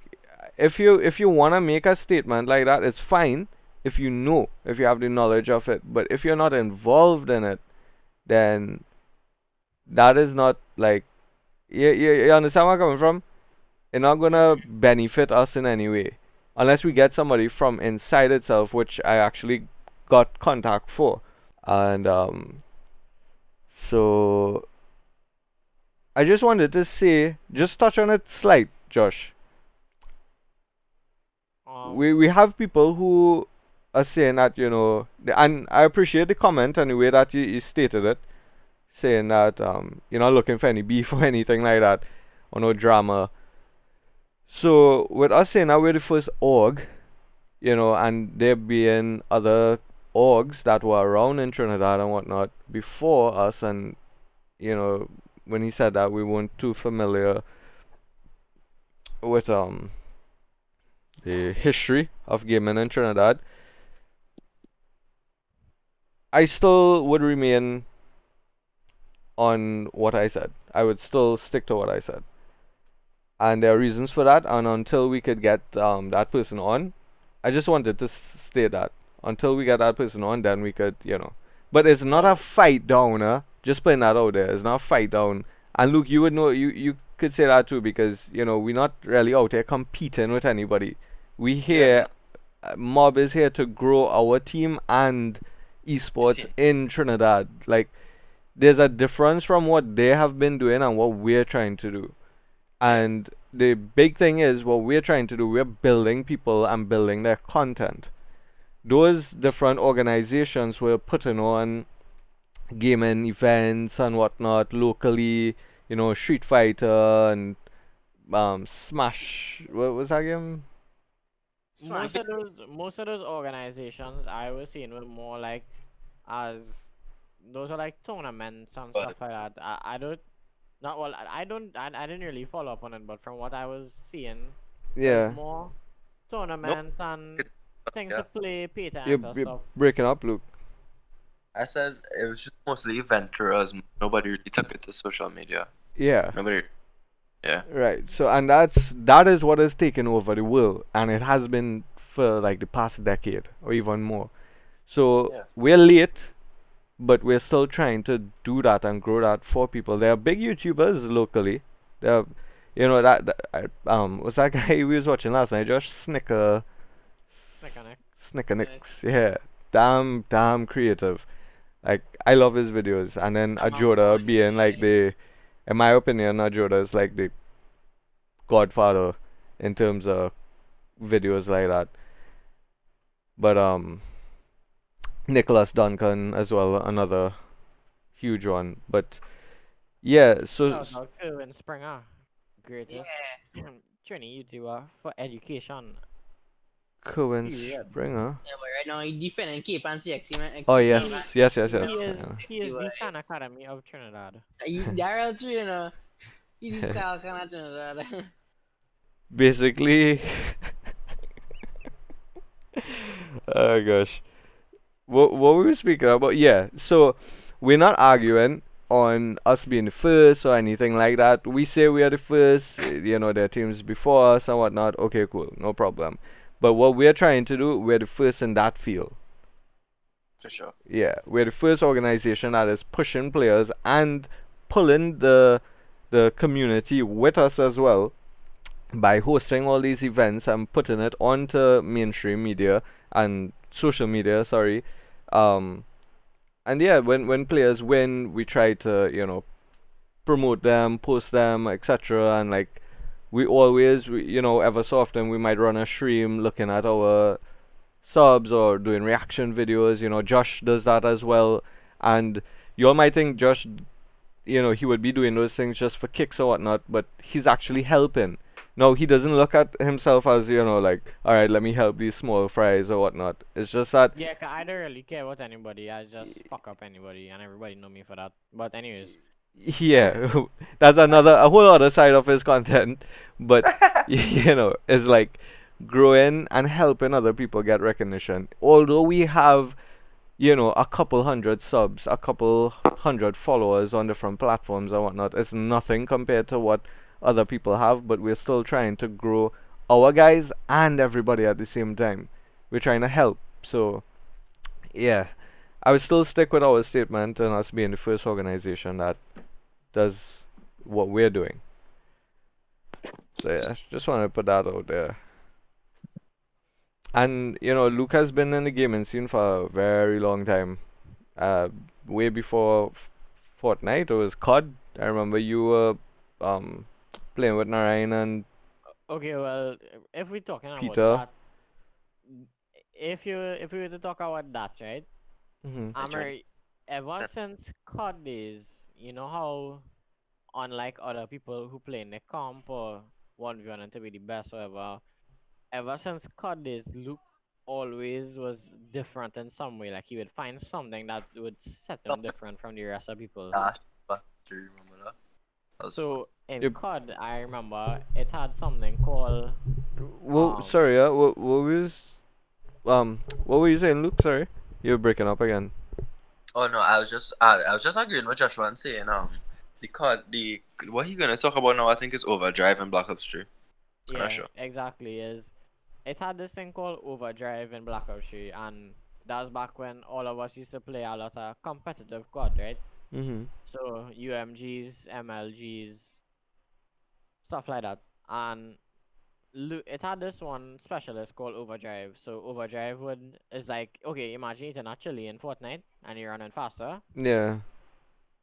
if you if you wanna make a statement like that, it's fine if you know if you have the knowledge of it. But if you're not involved in it, then that is not like you you, you understand where I'm coming from? It's not gonna benefit us in any way unless we get somebody from inside itself, which I actually got contact for, and um, so I just wanted to say, just touch on it slight, Josh. Um, We we have people who are saying that you know, the- and I appreciate the comment and the way that you, you stated it, saying that um you're not looking for any beef [LAUGHS] or anything like that, or no drama. So with us saying that we're the first org, you know, and there being other orgs that were around in Trinidad and whatnot before us, and you know, when he said that we weren't too familiar with um the history of gaming in Trinidad, I still would remain on what I said. I would still stick to what I said. And there are reasons for that, and until we could get um, that person on, I just wanted to s- state that. Until we get that person on, then we could, you know. But it's not a fight down, huh? Just putting that out there. It's not a fight down. And Luke, you would know, you, you could say that too, because, you know, we're not really out here competing with anybody. We here, uh, Mob is here to grow our team and esports See- in Trinidad. Like, there's a difference from what they have been doing and what we're trying to do. And the big thing is what we're trying to do, we're building people and building their content. Those different organizations were putting on gaming events and whatnot locally, you know, Street Fighter and um Smash. What was that game? Most of those most of those organizations I was seeing were more like as those are like tournaments and But- stuff like that. I, I don't not well I, I don't I, I didn't really follow up on it but from what I was seeing it was Yeah. more tournaments and things yeah. to play pay to You're, enter you're stuff. breaking up, Luke. I said it was just mostly adventurers. Nobody really took it to social media. Yeah. Nobody. Yeah. Right. So and that's that is what has taken over the world and it has been for like the past decade or even more. So Yeah. we're late but we're still trying to do that and grow that for people. There are big YouTubers locally. There are, you know that, that um was that [LAUGHS] guy we was watching last night, Josh Snicker Mechanic. Snickernicks. Yeah. Damn damn creative. Like I love his videos and then I'm Ajoda being like the in my opinion Ajoda is like the godfather in terms of videos like that. But um Nicholas Duncan as well, another huge one. But yeah, so Shout out Kerwin Springer. Greatest training [CLEARS THROAT] YouTuber for education. Cohen period. Springer. Yeah, but right now he defending CAPE and CXC, man. Oh CAPE yes, and- yes, yes, yes. He is, yeah. he is the Right. Khan Academy of Trinidad. He- [LAUGHS] Daryl too, you know. He's the [LAUGHS] style kind of Trinidad. [LAUGHS] basically oh gosh what what were we speaking about yeah so we're not arguing on us being the first or anything like that we say we are the first you know there are teams before us and whatnot okay cool no problem but what we're trying to do we're the first in that field For sure. yeah, we're the first organization that is pushing players and pulling the the community with us as well by hosting all these events and putting it onto mainstream media and social media, sorry. Um and yeah, when when players win, we try to, you know, promote them, post them, etc. and like we always we, you know, ever so often we might run a stream looking at our subs or doing reaction videos. You know, Josh does that as well. And you all might think Josh, you know, he would be doing those things just for kicks or whatnot, but he's actually helping. No, he doesn't look at himself as, you know, like, alright, let me help these small fries or whatnot. It's just that, Yeah, I don't really care about anybody. I just fuck up anybody, and everybody know me for that. But anyways, yeah, [LAUGHS] that's another, a whole other side of his content. But, [LAUGHS] you know, it's like growing and helping other people get recognition. Although we have you know, a couple hundred subs, a couple hundred followers on different platforms and whatnot. It's nothing compared to what other people have, but we're still trying to grow our guys and everybody at the same time. We're trying to help. So, yeah, I would still stick with our statement and us being the first organization that does what we're doing. So, yeah, just want to put that out there. And you know, Luke has been in the gaming scene for a very long time. Uh, way before Fortnite, it was COD. I remember you were um playing with Narayan and okay, well, if we're talking about Peter. that, if you if we were to talk about that, right? Mhm, I tried- Amory, ever since COD days, you know how, unlike other people who play in the comp or one v one and to be the best or whatever, ever since COD days, Luke always was different in some way. Like he would find something that would set him [LAUGHS] different from the rest of people. Dash, but do you remember that? that was So in Yep. COD, I remember it had something called well, Um, sorry, uh, what what was um what were you saying, Luke? Sorry, you're breaking up again. Oh no, I was just I, I was just agreeing with Joshua and saying um the card the what he gonna talk about now I think is overdrive and Black Ops 3. I'm yeah, not sure. exactly is it had this thing called overdrive in Black Ops 3 and that was back when all of us used to play a lot of competitive COD, right? Mhm. So UMGs, MLGs, stuff like that. And Lu- it had this one specialist called Overdrive. So Overdrive would is like okay, imagine you're actually in Fortnite and you're running faster. Yeah.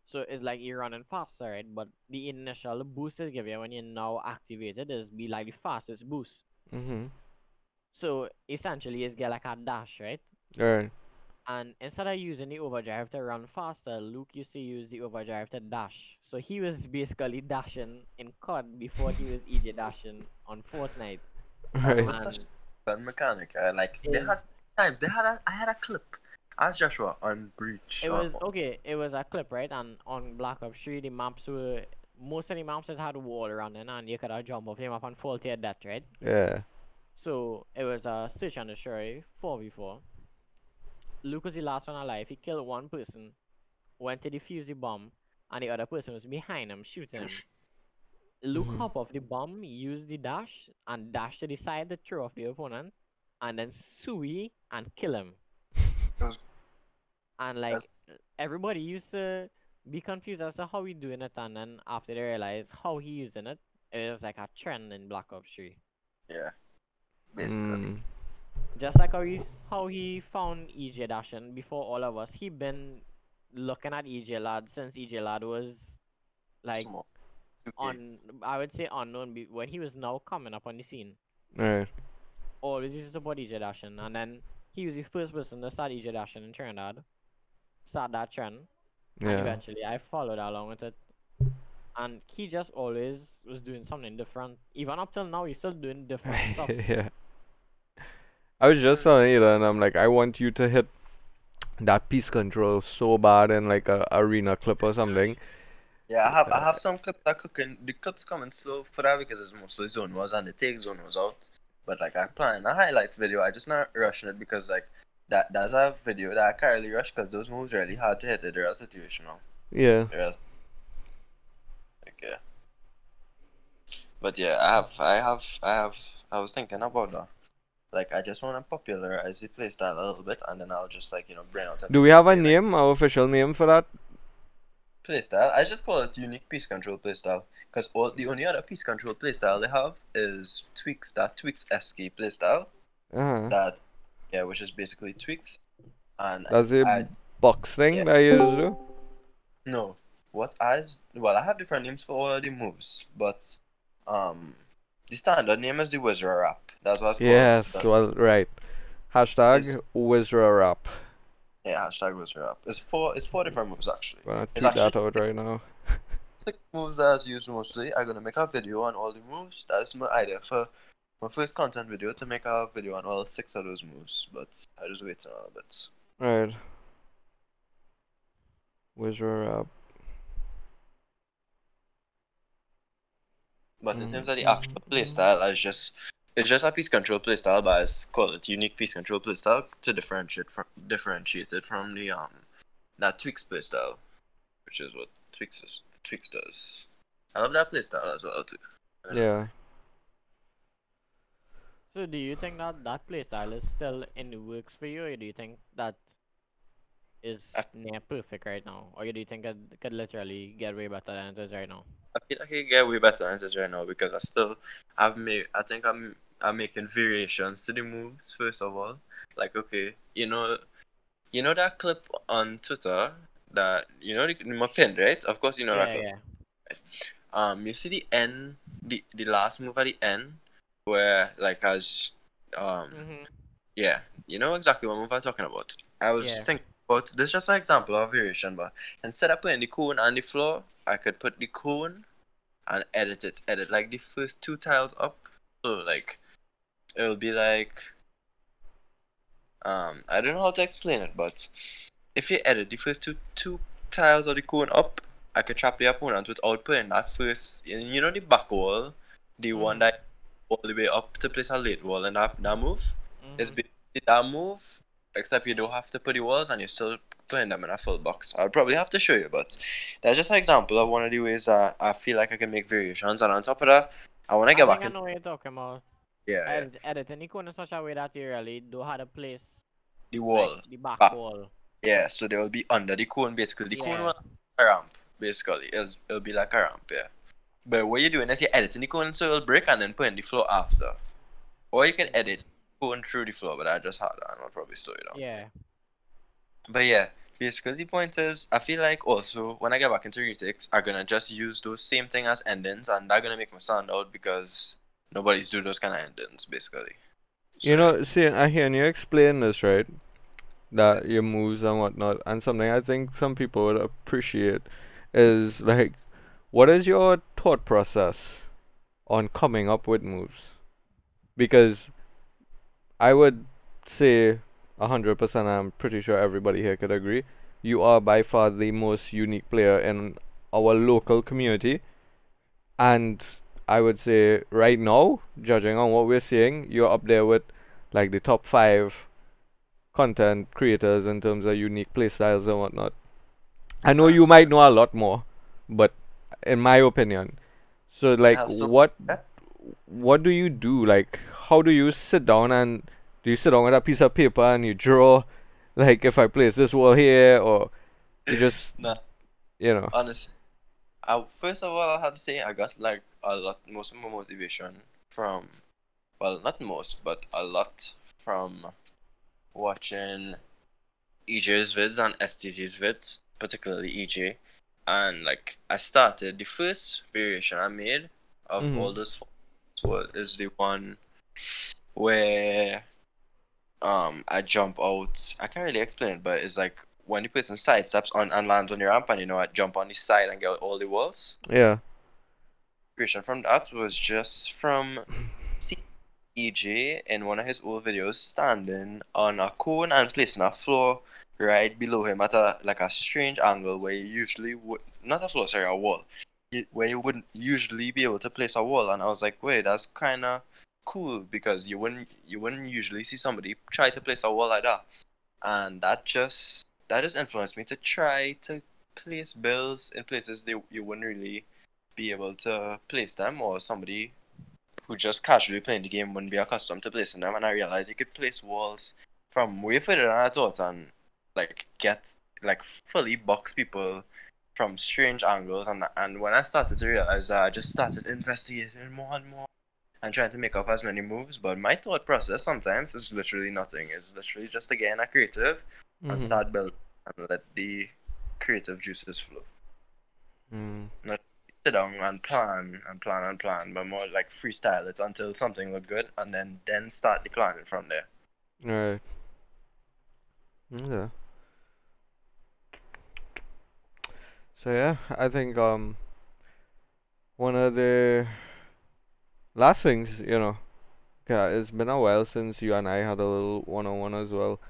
So it's like you're running faster, right? But the initial boost it give you when you're now activated is be like the fastest boost. Mhm. So essentially it's get like a dash, right? Alright. And instead of using the overdrive to run faster, Luke used to use the overdrive to dash. So he was basically dashing in COD before he was EJ dashing on Fortnite. [LAUGHS] Right. was such And fun mechanic. I like they had times they had a I had a clip as Joshua on Breach. it uh, was okay, it was a clip, right? And on Black Ops 3 the maps were most of the maps that had a wall around them and you could have jump off the map and fall to your death, right? Yeah. So it was a search and destroy 4v4. Luke was the last one alive. He killed one person, went to defuse the bomb, and the other person was behind him shooting him. [LAUGHS] Luke Mhm. hop off the bomb, used the dash, and dash to the side to throw off the opponent, and then sui and kill him. And like everybody used to be confused as to how he doing it, and then after they realized how he using it, it was like a trend in Black Ops 3. yeah. Basically. Mm. Just like how he how he found EJ Dashin before all of us, he been looking at EJ Lad since EJ Lad was like Small. 2K. on I would say unknown be- when he was now coming up on the scene. Right. Always used to support EJ Dashin and then he was the first person to start EJ Dashin in Trinidad. Start that trend. And eventually I followed along with it. And he just always was doing something different. Even up till now he's still doing different [LAUGHS] stuff. yeah. I was just telling you that, and I'm like, I want you to hit that piece control so bad in like a arena clip or something. Yeah, I have I have some clips that cooking. The clips coming slow for that because it's mostly zone wars and the take zone wars out. But like I plan a highlights video. I just not rushing it because like that that's a video that I can't really rush because those moves really hard to hit. They're situational. Yeah. They're like yeah. But yeah, I have I have I have I was thinking about that. Like I just want to popularize the playstyle a little bit, and then I'll just like you know bring out. Do we have a like, name, our official name for that? playstyle. I just call it unique piece control playstyle because all the only other piece control playstyle they have is tweaks that tweaks escape playstyle Uh-huh. that yeah, which is basically tweaks and That's the I box thing yeah. that you used to do? no what as well I have different names for all of the moves, but um the standard name is the Wizard Rap. That's what it's called. Yes, The- well, right. Hashtag Is- Wyzra Rap. yeah, hashtag Wizard Rap. It's four it's four different moves actually. Gonna It's tweet that actually- out right now. [LAUGHS] six moves that I use mostly. I'm gonna make a video on all the moves. That's my idea for my first content video to make a video on all six of those moves. But I just wait a little bit. Right. Wyzra Rap. But in terms of the mm-hmm. actual playstyle, it's just it's just a piece control playstyle, but it's called it unique piece control playstyle to differentiate from differentiate it from the um that Twix playstyle, which is what Twix is Twix does. I love that playstyle as well too. Yeah. So do you think that that playstyle is still in the works for you, or do you think that is I- near perfect right now, or do you think it could literally get way better than it is right now? I feel like I can get way better at this right now because I still I've made I think I'm I'm making variations to the moves first of all. Like okay, you know you know that clip on Twitter that you know the, my pin, right? Of course you know that yeah, clip. yeah. Um you see the end the the last move at the end where like as um Mm-hmm. yeah, you know exactly what move I'm talking about. I was Yeah. thinking but this is just an example of variation, but instead of putting the cone on the floor, I could put the cone and edit it. Edit like the first two tiles up. So like it'll be like um I don't know how to explain it, but if you edit the first two two tiles of the cone up, I could trap the opponent without putting that first you you know the back wall, the one Mhm. that all the way up to place a late wall and that that move. It's Mhm. basically that move, except you don't have to put the walls and you're still putting them in a full box. I'll probably have to show you, but that's just an example of one of the ways that I feel like I can make variations. And on top of that, I want to get think back I in. know what you're talking about. Yeah, yeah, Edit, editing the cone in such a way that you really do have a place the wall. like the back back. wall. Yeah, so they will be under the cone basically. The cone will a ramp basically. It'll, it'll be like a ramp, yeah. But what you're doing is you're editing the cone so it'll break and then put in the floor after. Or you can edit cone through the floor, but I just had that and I'll probably slow it down. Yeah. But yeah, basically the point is, I feel like also when I get back into retakes, I'm gonna just use those same thing as endings, and they're gonna make me stand out because nobody's do those kind of endings basically. You know, see, I hear you explain this, right? that your moves and whatnot, and something I think some people would appreciate is like, what is your thought process on coming up with moves? Because I would say a hundred percent, I'm pretty sure everybody here could agree, you are by far the most unique player in our local community, and I would say right now, judging on what we're seeing, you're up there with like the top five content creators in terms of unique playstyles and whatnot. I know you might know a lot more, but in my opinion, so like uh, what uh what do you do? Like how do you sit down and do you sit down with a piece of paper and you draw like if I place this wall here or you just [LAUGHS] Nah, you know honestly. I, first of all, I had to say I got like a lot, most of my motivation from, well, not most, but a lot from watching EJ's vids and STT's vids, particularly EJ. And like, I started the first variation I made of Mhm. all those was is the one where um I jump out. I can't really explain it, but it's like when the person side steps on and lands on your ramp, and you know I jump on the side and get all the walls. yeah Creation from that was just from EJ in one of his old videos standing on a cone and placing a floor right below him at a like a strange angle where you usually would not a floor, sorry, a wall. Where you wouldn't usually be able to place a wall, and I was like, wait, that's kind of cool because you wouldn't you wouldn't usually see somebody try to place a wall like that, and that just that just influenced me to try to place bills in places they you wouldn't really be able to place them, or somebody who just casually playing the game wouldn't be accustomed to placing them, and I realized you could place walls from way further than I thought, and like get like fully box people from strange angles, and and when I started to realize that, I just started investigating more and more and trying to make up as many moves. But my thought process sometimes is literally nothing. It's literally just again a creative and Mhm. start build and let the creative juices flow. Mm. Sit down and plan and plan and plan, but more like freestyle it until something look good, and then then start the planning from there. Right. Yeah. So yeah, I think um one of the last things, you know, yeah, it's been a while since you and I had a little one on one as well.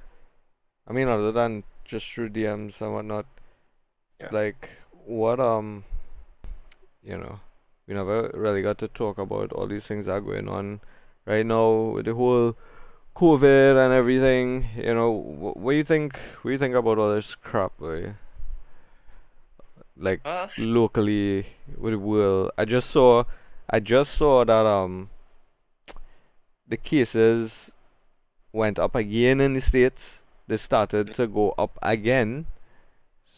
I mean other than just through DMs and whatnot. Yeah. Like what um you know, we never really got to talk about all these things that are going on right now with the whole COVID and everything, you know, wh- what do you think? What do you think about all this crap? Like Uh, locally with the world. I just saw, I just saw that um, the cases went up again in the states. They started to go up again.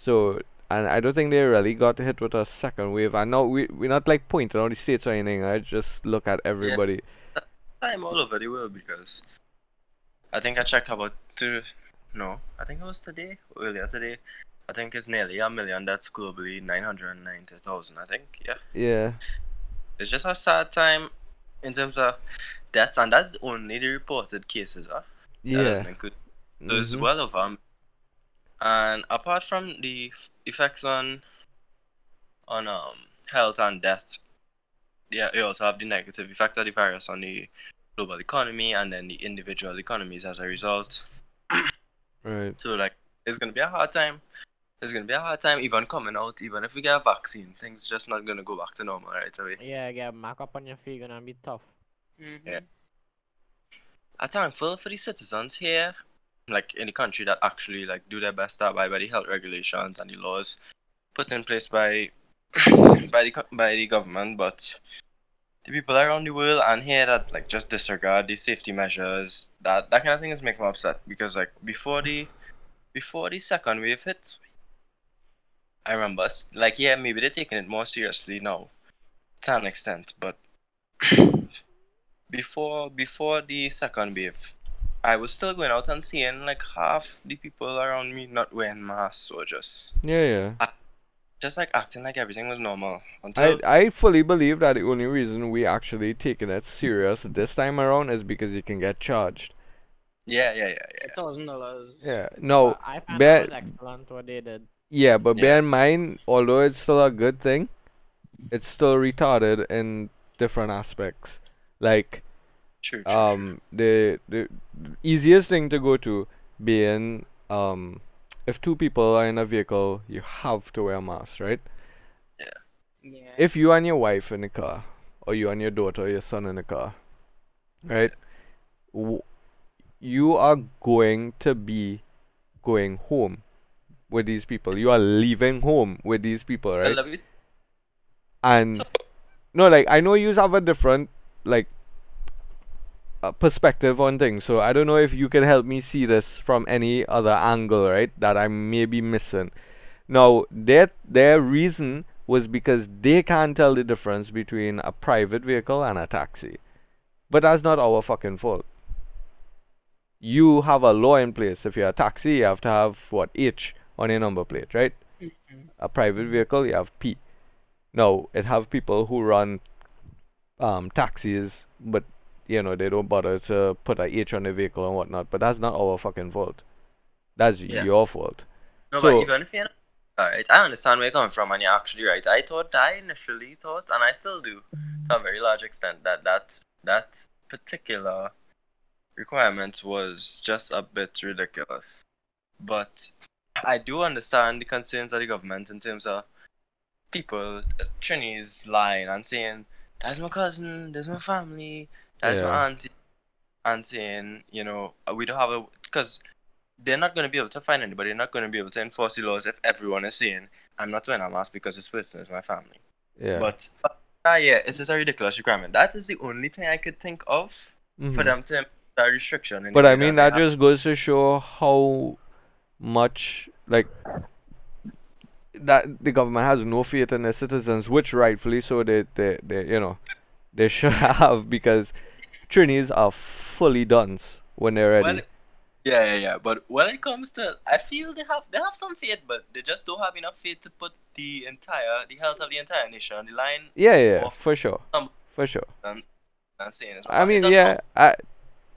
So, and I don't think they really got hit with a second wave. I know we we're not like pointing out the states or anything. I just look at everybody. I'm all over the world because I think I checked about two. No, I think it was today, earlier today. I think it's nearly a million. That's globally nine hundred ninety thousand. I think, yeah. Yeah. It's just a sad time in terms of deaths, and that's only the reported cases. Huh? That Yeah. doesn't include So it's Mhm. well over. um, And apart from the effects on on um health and death, yeah, you also have the negative effect of the virus on the global economy and then the individual economies as a result. Right. So like, it's gonna be a hard time. It's gonna be a hard time even coming out. Even if we get a vaccine, things just not gonna go back to normal right away. Yeah, get mark up on your feet gonna be tough. Mm-hmm. Yeah. I'm thankful for the citizens here, like in the country that actually like do their best to abide by the health regulations and the laws put in place by [COUGHS] by the by the government. But the people around the world and here that like just disregard the safety measures, that that kind of thing is making me upset because like before the before the second wave hit, I remember s- like yeah maybe they're taking it more seriously now to an extent, but [CLEARS THROAT] before before the second wave, I was still going out and seeing like half the people around me not wearing masks or just Yeah, yeah. Ah, just like acting like everything was normal until I I fully believe that the only reason we actually taking it serious this time around is because you can get charged. Yeah, yeah, yeah, yeah. thousand dollars. Yeah. No. But I found bear- that was excellent what they did. Yeah, but Yeah. bear in mind, although it's still a good thing, it's still retarded in different aspects. Like, True, true, true. um, the the easiest thing to go to being um, if two people are in a vehicle, you have to wear a mask, right? Yeah. If you and your wife in the car, or you and your daughter or your son in the car, right? W- you are going to be going home with these people. You are leaving home with these people, right? I love it. And no, like I know you have a different like uh, perspective on things. So I don't know if you can help me see this from any other angle, right? That I may be missing. Now, their their reason was because they can't tell the difference between a private vehicle and a taxi. But that's not our fucking fault. You have a law in place. If you're a taxi, you have to have what H on your number plate, right? A private vehicle, you have P. Now, it have people who run um, taxis, but you know they don't bother to put a H on the vehicle and whatnot. But that's not our fucking fault. That's Yeah. your fault. No, So- but even if you're alright, I understand where you're coming from, and you're actually right. I thought, I initially thought, and I still do, to a very large extent, that that that particular requirement was just a bit ridiculous. But I do understand the concerns of the government in terms of people, uh, Trinis lying and saying, "That's my cousin, that's my family, that's Yeah. my auntie," and saying, you know, we don't have a because they're not going to be able to find anybody. They're not going to be able to enforce the laws if everyone is saying, "I'm not wearing a mask because this person is my family." Yeah. But ah, yeah, it is just a ridiculous requirement. That is the only thing I could think of for Mhm. them to that restriction. But I mean that just goes to show how much like that the government has no faith in their citizens, which rightfully so they they, they you know they should [LAUGHS] have because Trinis are fully duns when they're ready. Well, yeah, yeah, yeah. But when it comes to, I feel they have they have some faith, but they just don't have enough faith to put the entire the health of the entire nation on the line. yeah, yeah, for sure, some- for sure. And saying it's, I mean, it's yeah, I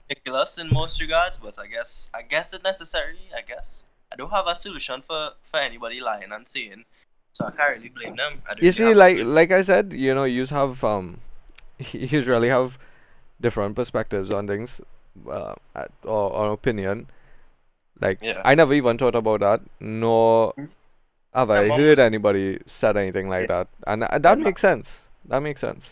ridiculous in most regards, but I guess I guess it's necessary. I guess I don't have a solution for for anybody lying and saying, so I can't really blame them. I you see, like like I said, you know, you have um, [LAUGHS] you really have different perspectives on things, uh, at- or or opinion. Like Yeah. I never even thought about that, nor Mm. have My I heard was- anybody said anything like that, and uh, that ma- makes sense. That makes sense.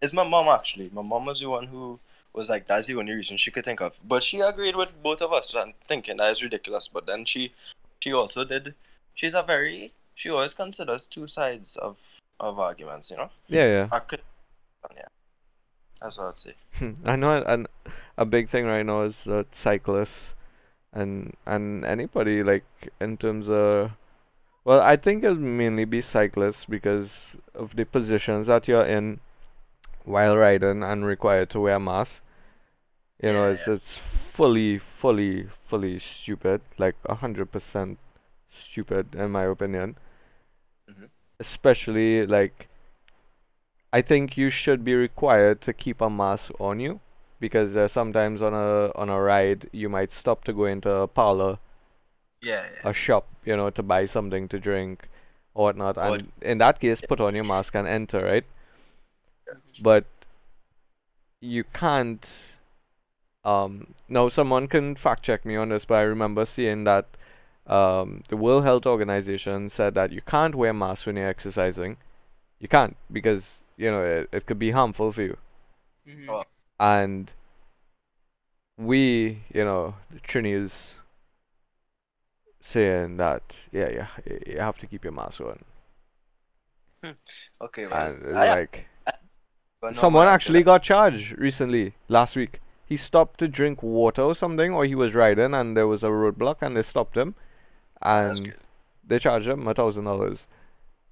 It's my mom actually. My mom was the one who was like, "That's the only reason she could think of." But she agreed with both of us and thinking that is ridiculous. But then she, she also did. She's a very. She always considers two sides of of arguments. You know. Yeah, yeah. I could. Yeah. That's what I'd say. I know, and a big thing right now is uh, cyclists, and and anybody like in terms of, well, I think it'll mainly be cyclists because of the positions that you're in while riding and required to wear a mask. You know, it's yeah. it's fully, fully, fully stupid, like a hundred percent stupid in my opinion. Mhm. Especially like I think you should be required to keep a mask on you because uh, sometimes on a on a ride you might stop to go into a parlor, Yeah. Yeah. a shop, you know, to buy something to drink or whatnot. Or- And in that case, put on your mask and enter, right? But you can't. Um, now someone can fact check me on this, but I remember seeing that um, the World Health Organization said that you can't wear masks when you're exercising. You can't because you know it, it could be harmful for you. Mhm. Oh. And we, you know, the Trinis saying that yeah, yeah, you have to keep your mask on. [LAUGHS] Okay. Well, And I- like but no, someone actually got charged recently, last week. He stopped to drink water or something, or he was riding and there was a roadblock and they stopped him, Ah, and good. they charged him a thousand dollars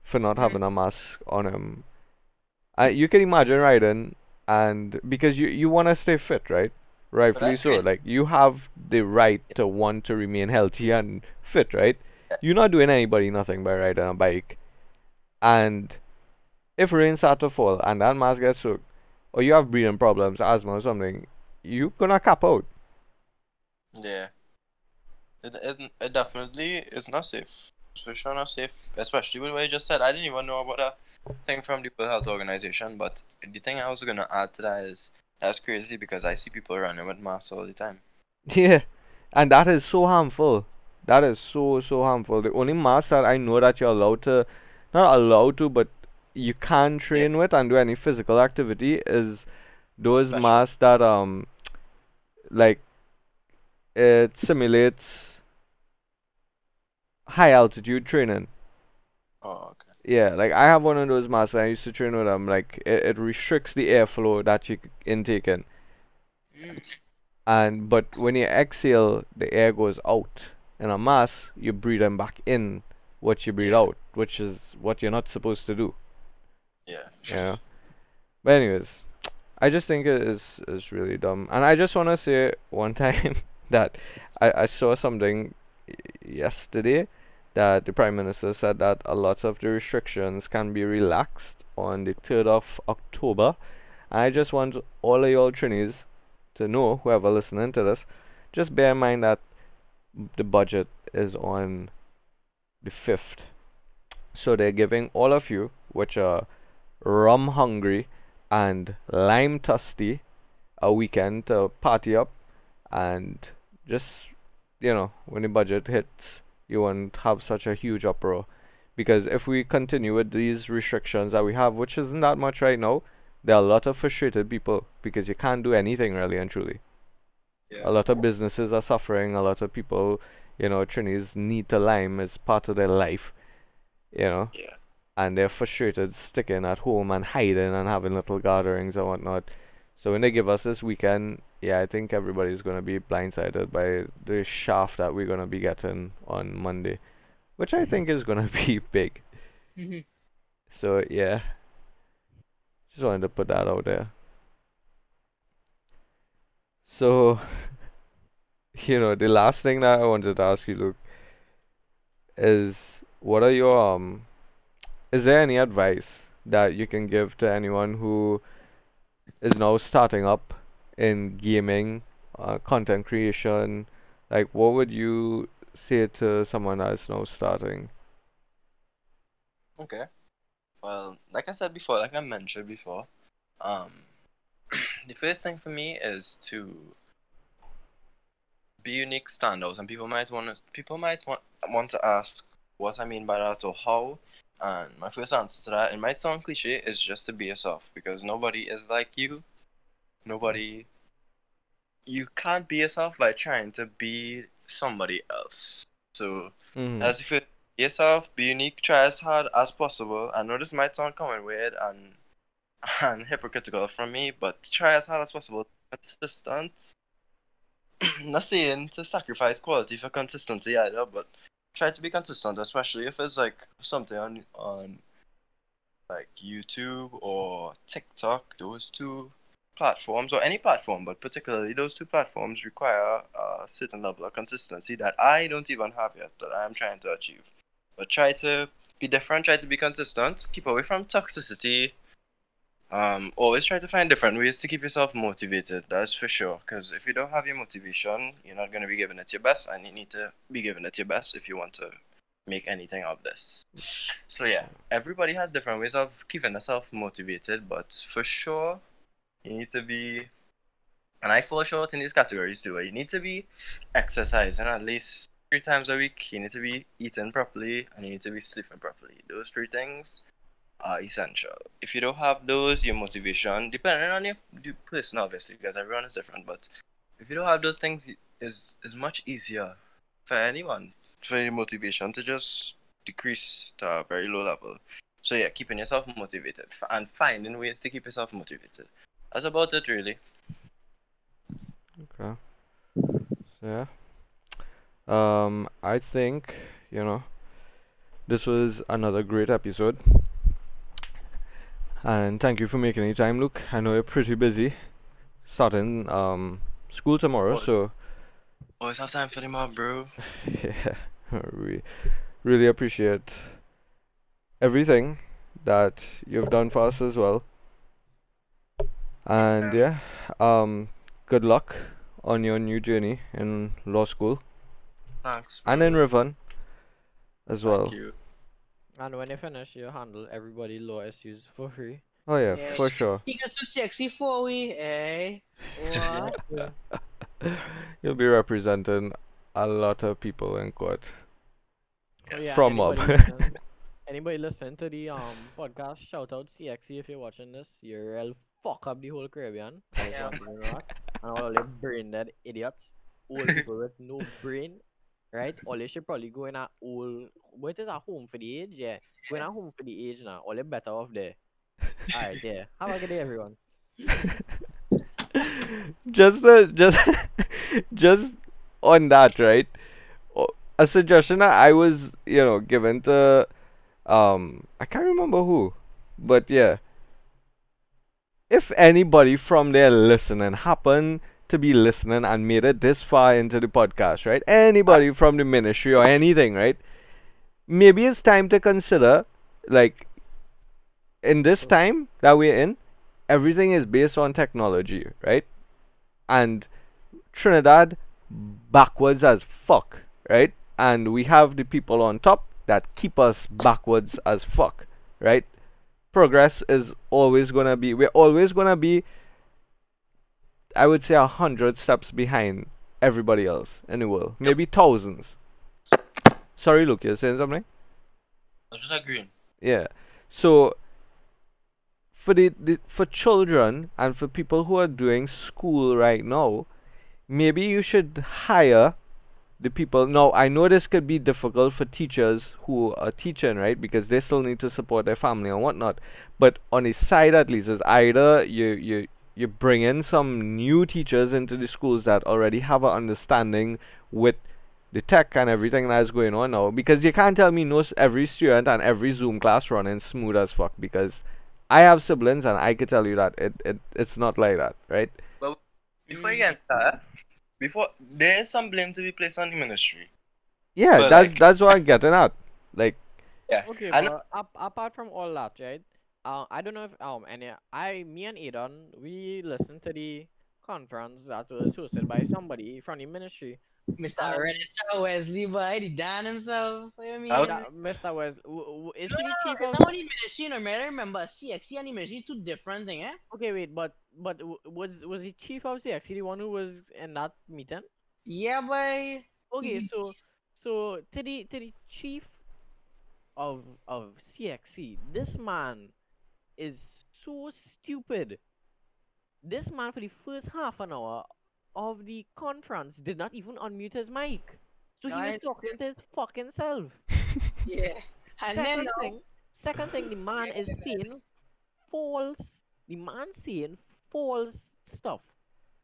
for not Hmm. having a mask on him. Uh, you can imagine riding, and because you you want to stay fit, right? Rightfully so. great. Like you have the right to want to remain healthy and fit, right? You're not doing anybody nothing by riding a bike, and if rain start to fall and that mask gets soaked, or you have breathing problems, asthma or something, you gonna cap out. Yeah. It, it, it definitely is not safe. It's not safe. Especially with what you just said. I didn't even know about a thing from the World Health Organization, but the thing I was gonna add to that is that's crazy because I see people running with masks all the time. [LAUGHS] Yeah, and that is so harmful. That is so so harmful. The only mask that I know that you're allowed to, not allowed to, but you can train with and do any physical activity is those Special. masks that um, like it simulates high altitude training. Oh, okay. Yeah, like I have one of those masks. I used to train with them. Like it, it restricts the airflow that you intake in, Mm. and but when you exhale, the air goes out. In a mask, you breathe them back in, what you breathe out, which is what you're not supposed to do. Yeah. Yeah. But anyways, I just think it is is really dumb, and I just wanna say one [LAUGHS] time that I I saw something yesterday that the prime minister said that a lot of the restrictions can be relaxed on the third of October. I just want all of y'all Trinis to know, whoever listening to this, just bear in mind that the budget is on the fifth. So they're giving all of you, which are rum hungry and lime thirsty, a weekend to party up. And just you know when the budget hits you won't have such a huge uproar. Because if we continue with these restrictions that we have which isn't that much right now there are a lot of frustrated people because you can't do anything really and truly. Yeah. a lot of businesses are suffering. A lot of people you know Trinis need to lime as part of their life you know? Yeah. And they're frustrated sticking at home and hiding and having little gatherings and whatnot. So when they give us this weekend, yeah, I think everybody's gonna be blindsided by the shaft that we're gonna be getting on Monday, which I think is gonna [LAUGHS] be big. Mhm. So yeah, just wanted to put that out there. So, [LAUGHS] you know, the last thing that I wanted to ask you, Luke, is what are your um is there any advice that you can give to anyone who is now starting up in gaming, uh, content creation? Like, what would you say to someone that's now starting? Okay. Well, like I said before, like I mentioned before, um, [CLEARS THROAT] the first thing for me is to be unique standouts, and people might want to people might want want to ask what I mean by that or how. And my first answer to that, it might sound cliche, is just to be yourself because nobody is like you. Nobody. You can't be yourself by trying to be somebody else. So Mm. as if you be yourself, be unique, try as hard as possible. I know this might sound common weird and [LAUGHS] and hypocritical from me, but try as hard as possible. Consistent. [CLEARS THROAT] Not saying to sacrifice quality for consistency either, but try to be consistent, especially if it's like something on on like YouTube or TikTok. Those two platforms or any platform, but particularly those two platforms require a certain level of consistency that I don't even have yet that I am trying to achieve. But try to be different, try to be consistent, keep away from toxicity. Um, always try to find different ways to keep yourself motivated. That's for sure. Because if you don't have your motivation, you're not going to be giving it your best, and you need to be giving it your best if you want to make anything of this. So yeah, everybody has different ways of keeping themselves motivated, but for sure, you need to be, and I fall short in these categories too. You need to be exercising at least three times a week. You need to be eating properly, and you need to be sleeping properly. Those three things are essential. If you don't have those, your motivation, depending on your, your person, obviously, because everyone is different. But if you don't have those things, is is much easier for anyone for your motivation to just decrease to a very low level. So yeah, keeping yourself motivated and finding ways to keep yourself motivated. That's about it, really. Okay. So yeah. Um, I think, you know, this was another great episode. And thank you for making any time, Luke. I know you're pretty busy. Starting um school tomorrow, Oh. so Always have time for the mob, bro. [LAUGHS] yeah, [LAUGHS] we really appreciate everything that you've done for us as well. And yeah, um, good luck on your new journey in law school Thanks. and in bro. Riven as well. Thank you. And when you finish, you handle everybody law issues for free. Oh yeah, Yeah. for sure. He gets too sexy for we, eh? What? [LAUGHS] You'll be representing a lot of people in court. Oh, yeah, From Mob. anybody listen- [LAUGHS] Anybody listen to the um podcast? Shout out CXC if you're watching this. You're real fuck up the whole Caribbean. Yeah. want you to know that. And all the brain dead idiots, old people with no brain, right? They should probably go in a old. What is a home for the age? Yeah, go in a home for the age now. They better off there. Alright, yeah. Have a good day, everyone. [LAUGHS] just uh, just [LAUGHS] just on that right A suggestion that i was you know given to um i can't remember who but yeah if anybody from there listening happen to be listening and made it this far into the podcast right anybody uh, from the ministry or anything right maybe it's time to consider like in this time that we're in everything is based on technology, right? And Trinidad backwards as fuck, right? And we have the people on top that keep us backwards as fuck, right? Progress is always gonna be we're always gonna be I would say a hundred steps behind everybody else in the world. Maybe thousands. Sorry Luke, you're saying something? I was just agreeing. Yeah. So for the, the for children and for people who are doing school right now, maybe you should hire the people. Now I know this could be difficult for teachers who are teaching, right? Because they still need to support their family and whatnot. But on the side at least is either you you you bring in some new teachers into the schools that already have an understanding with the tech and everything that's going on now because you can't tell me no every student and every zoom class running smooth as fuck because i have siblings and i could tell you that it, it it's not like that right Before you mm. get into that, before there is some blame to be placed on the ministry. yeah So, that's like- that's what i'm getting at like Yeah. Okay, but apart from all that, right? Uh, I don't know if um any I me and Aidan we listened to the conference that was hosted by somebody from the ministry. Mr. Um, Registrar Wesley, boy, he done himself. What do you mean? I was- Mr. West, w- w- is no, he the no, chief it's not only ministry, no. I remember CXC and the ministry is two different things, eh? Okay, wait, but but was was he chief of CXC the one who was in that meeting? Yeah, boy. Okay, He's- so so to the to the chief of of CXC, this man is so stupid. This man for the first half an hour of the conference did not even unmute his mic. So he was talking to his fucking self. [LAUGHS] Yeah. And Second now, thing, second thing, the man [LAUGHS] is saying false. The man saying false stuff,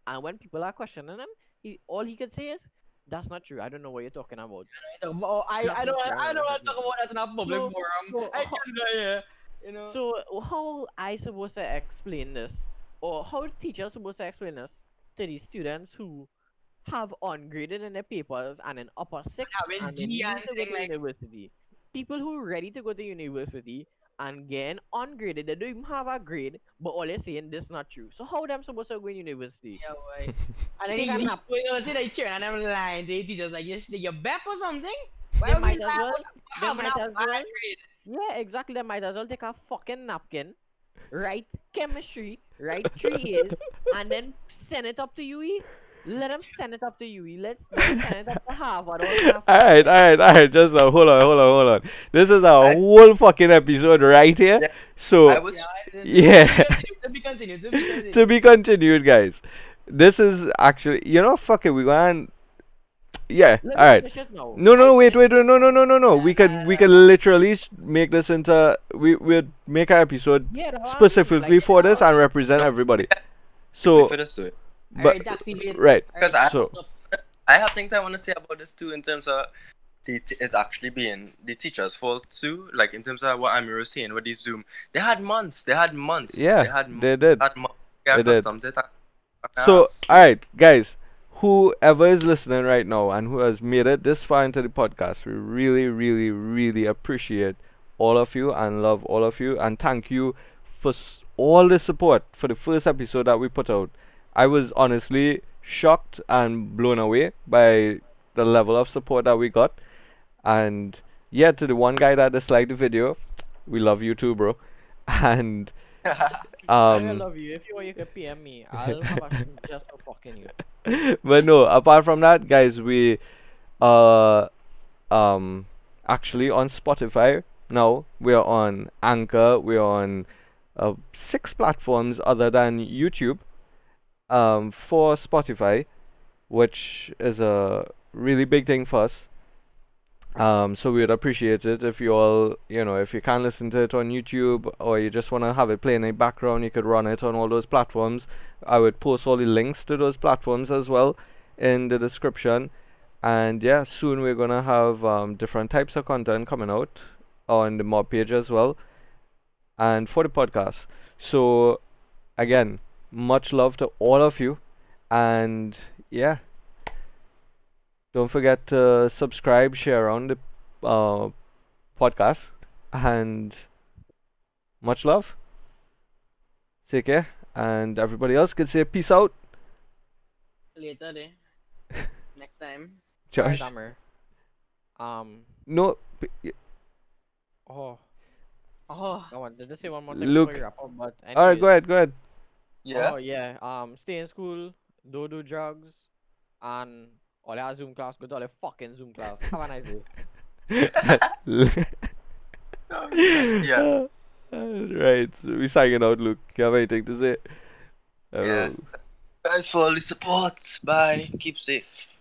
and when people are questioning him, he all he could say is, "That's not true. I don't know what you're talking about." oh, I, I don't want, I don't want to talk about that in a public So- forum. so I can't do it, you know. So how I supposed to explain this, or how teachers supposed to explain this to the students who have ungraded in their papers and in upper six Having and they G and to go thing to like- university. People who are ready to go to university and getting ungraded, they don't even have a grade, but all they're saying this not true. So how them supposed to go in university? Yeah, boy. [LAUGHS] And then Take a he, nap. we gonna say they cheering and them lying. They teachers like, you, you back or something? They would might we as well. They having might as well. Grade? Yeah, exactly. They might as well take a fucking napkin, write chemistry, write [LAUGHS] three A's, and then send it up to UE. Let them send it up to UE. Let's, let's send it up to Harvard. or some [LAUGHS] alright alright alright just uh, hold on hold on hold on this is a I- whole fucking episode right here Yeah. so I was Yeah, Yeah. [LAUGHS] To be continued, to be continued. to be continued guys this is actually you know fuck it we going yeah Let alright finish it now. No, no, wait, wait, wait, no, no, no, no, no. We Yeah, can, we yeah, can literally make this into, we, we'd make an episode Yeah, the specifically like, for this uh, and represent everybody. So, for this to it. but, right, Because I- so, I have things I want to say about this too in terms of the t- it's actually being the teacher's fault too. Like in terms of what Amir was saying with the Zoom, they had months. They had months. they yeah, had they did. had months. They had They did. it. So, alright, guys, whoever is listening right now and who has made it this far into the podcast, we really, really, really appreciate all of you and love all of you and thank you for s- all the support for the first episode that we put out. I was honestly shocked and blown away by the level of support that we got. And yeah, to the one guy that disliked the video, we love you too, bro. [LAUGHS] And [LAUGHS] I um, love you. If you want, you can PM me. I'll [LAUGHS] just for fucking you. but no, apart from that, guys, we uh um actually on Spotify now. We are on Anchor. We are on uh, six platforms other than YouTube. Um, for Spotify, which is a really big thing for us. Um, so we would appreciate it if you all, you know, if you can listen to it on YouTube or you just want to have it play in the background, you could run it on all those platforms. I would post all the links to those platforms as well in the description. And yeah, soon we're gonna have um, different types of content coming out on the mob page as well, and for the podcast. So again, much love to all of you, and yeah, don't forget to subscribe, share on the uh, podcast, and much love. Take care, and everybody else can say peace out. Later, day. [LAUGHS] Next time. Alright, Josh, Amir. Um. no, p- y- Oh, Oh, I wanted to say one more thing Luke. before we wrap up, but all right, go ahead, go ahead. yeah. Oh yeah. Um, stay in school. Don't do drugs. And all that Zoom class. Go to all fucking Zoom class. Have a nice day. Yeah. [LAUGHS] right. So we signing out, Luke. You have anything to say? Yeah. Um, Thanks for all the support. Bye. Keep safe.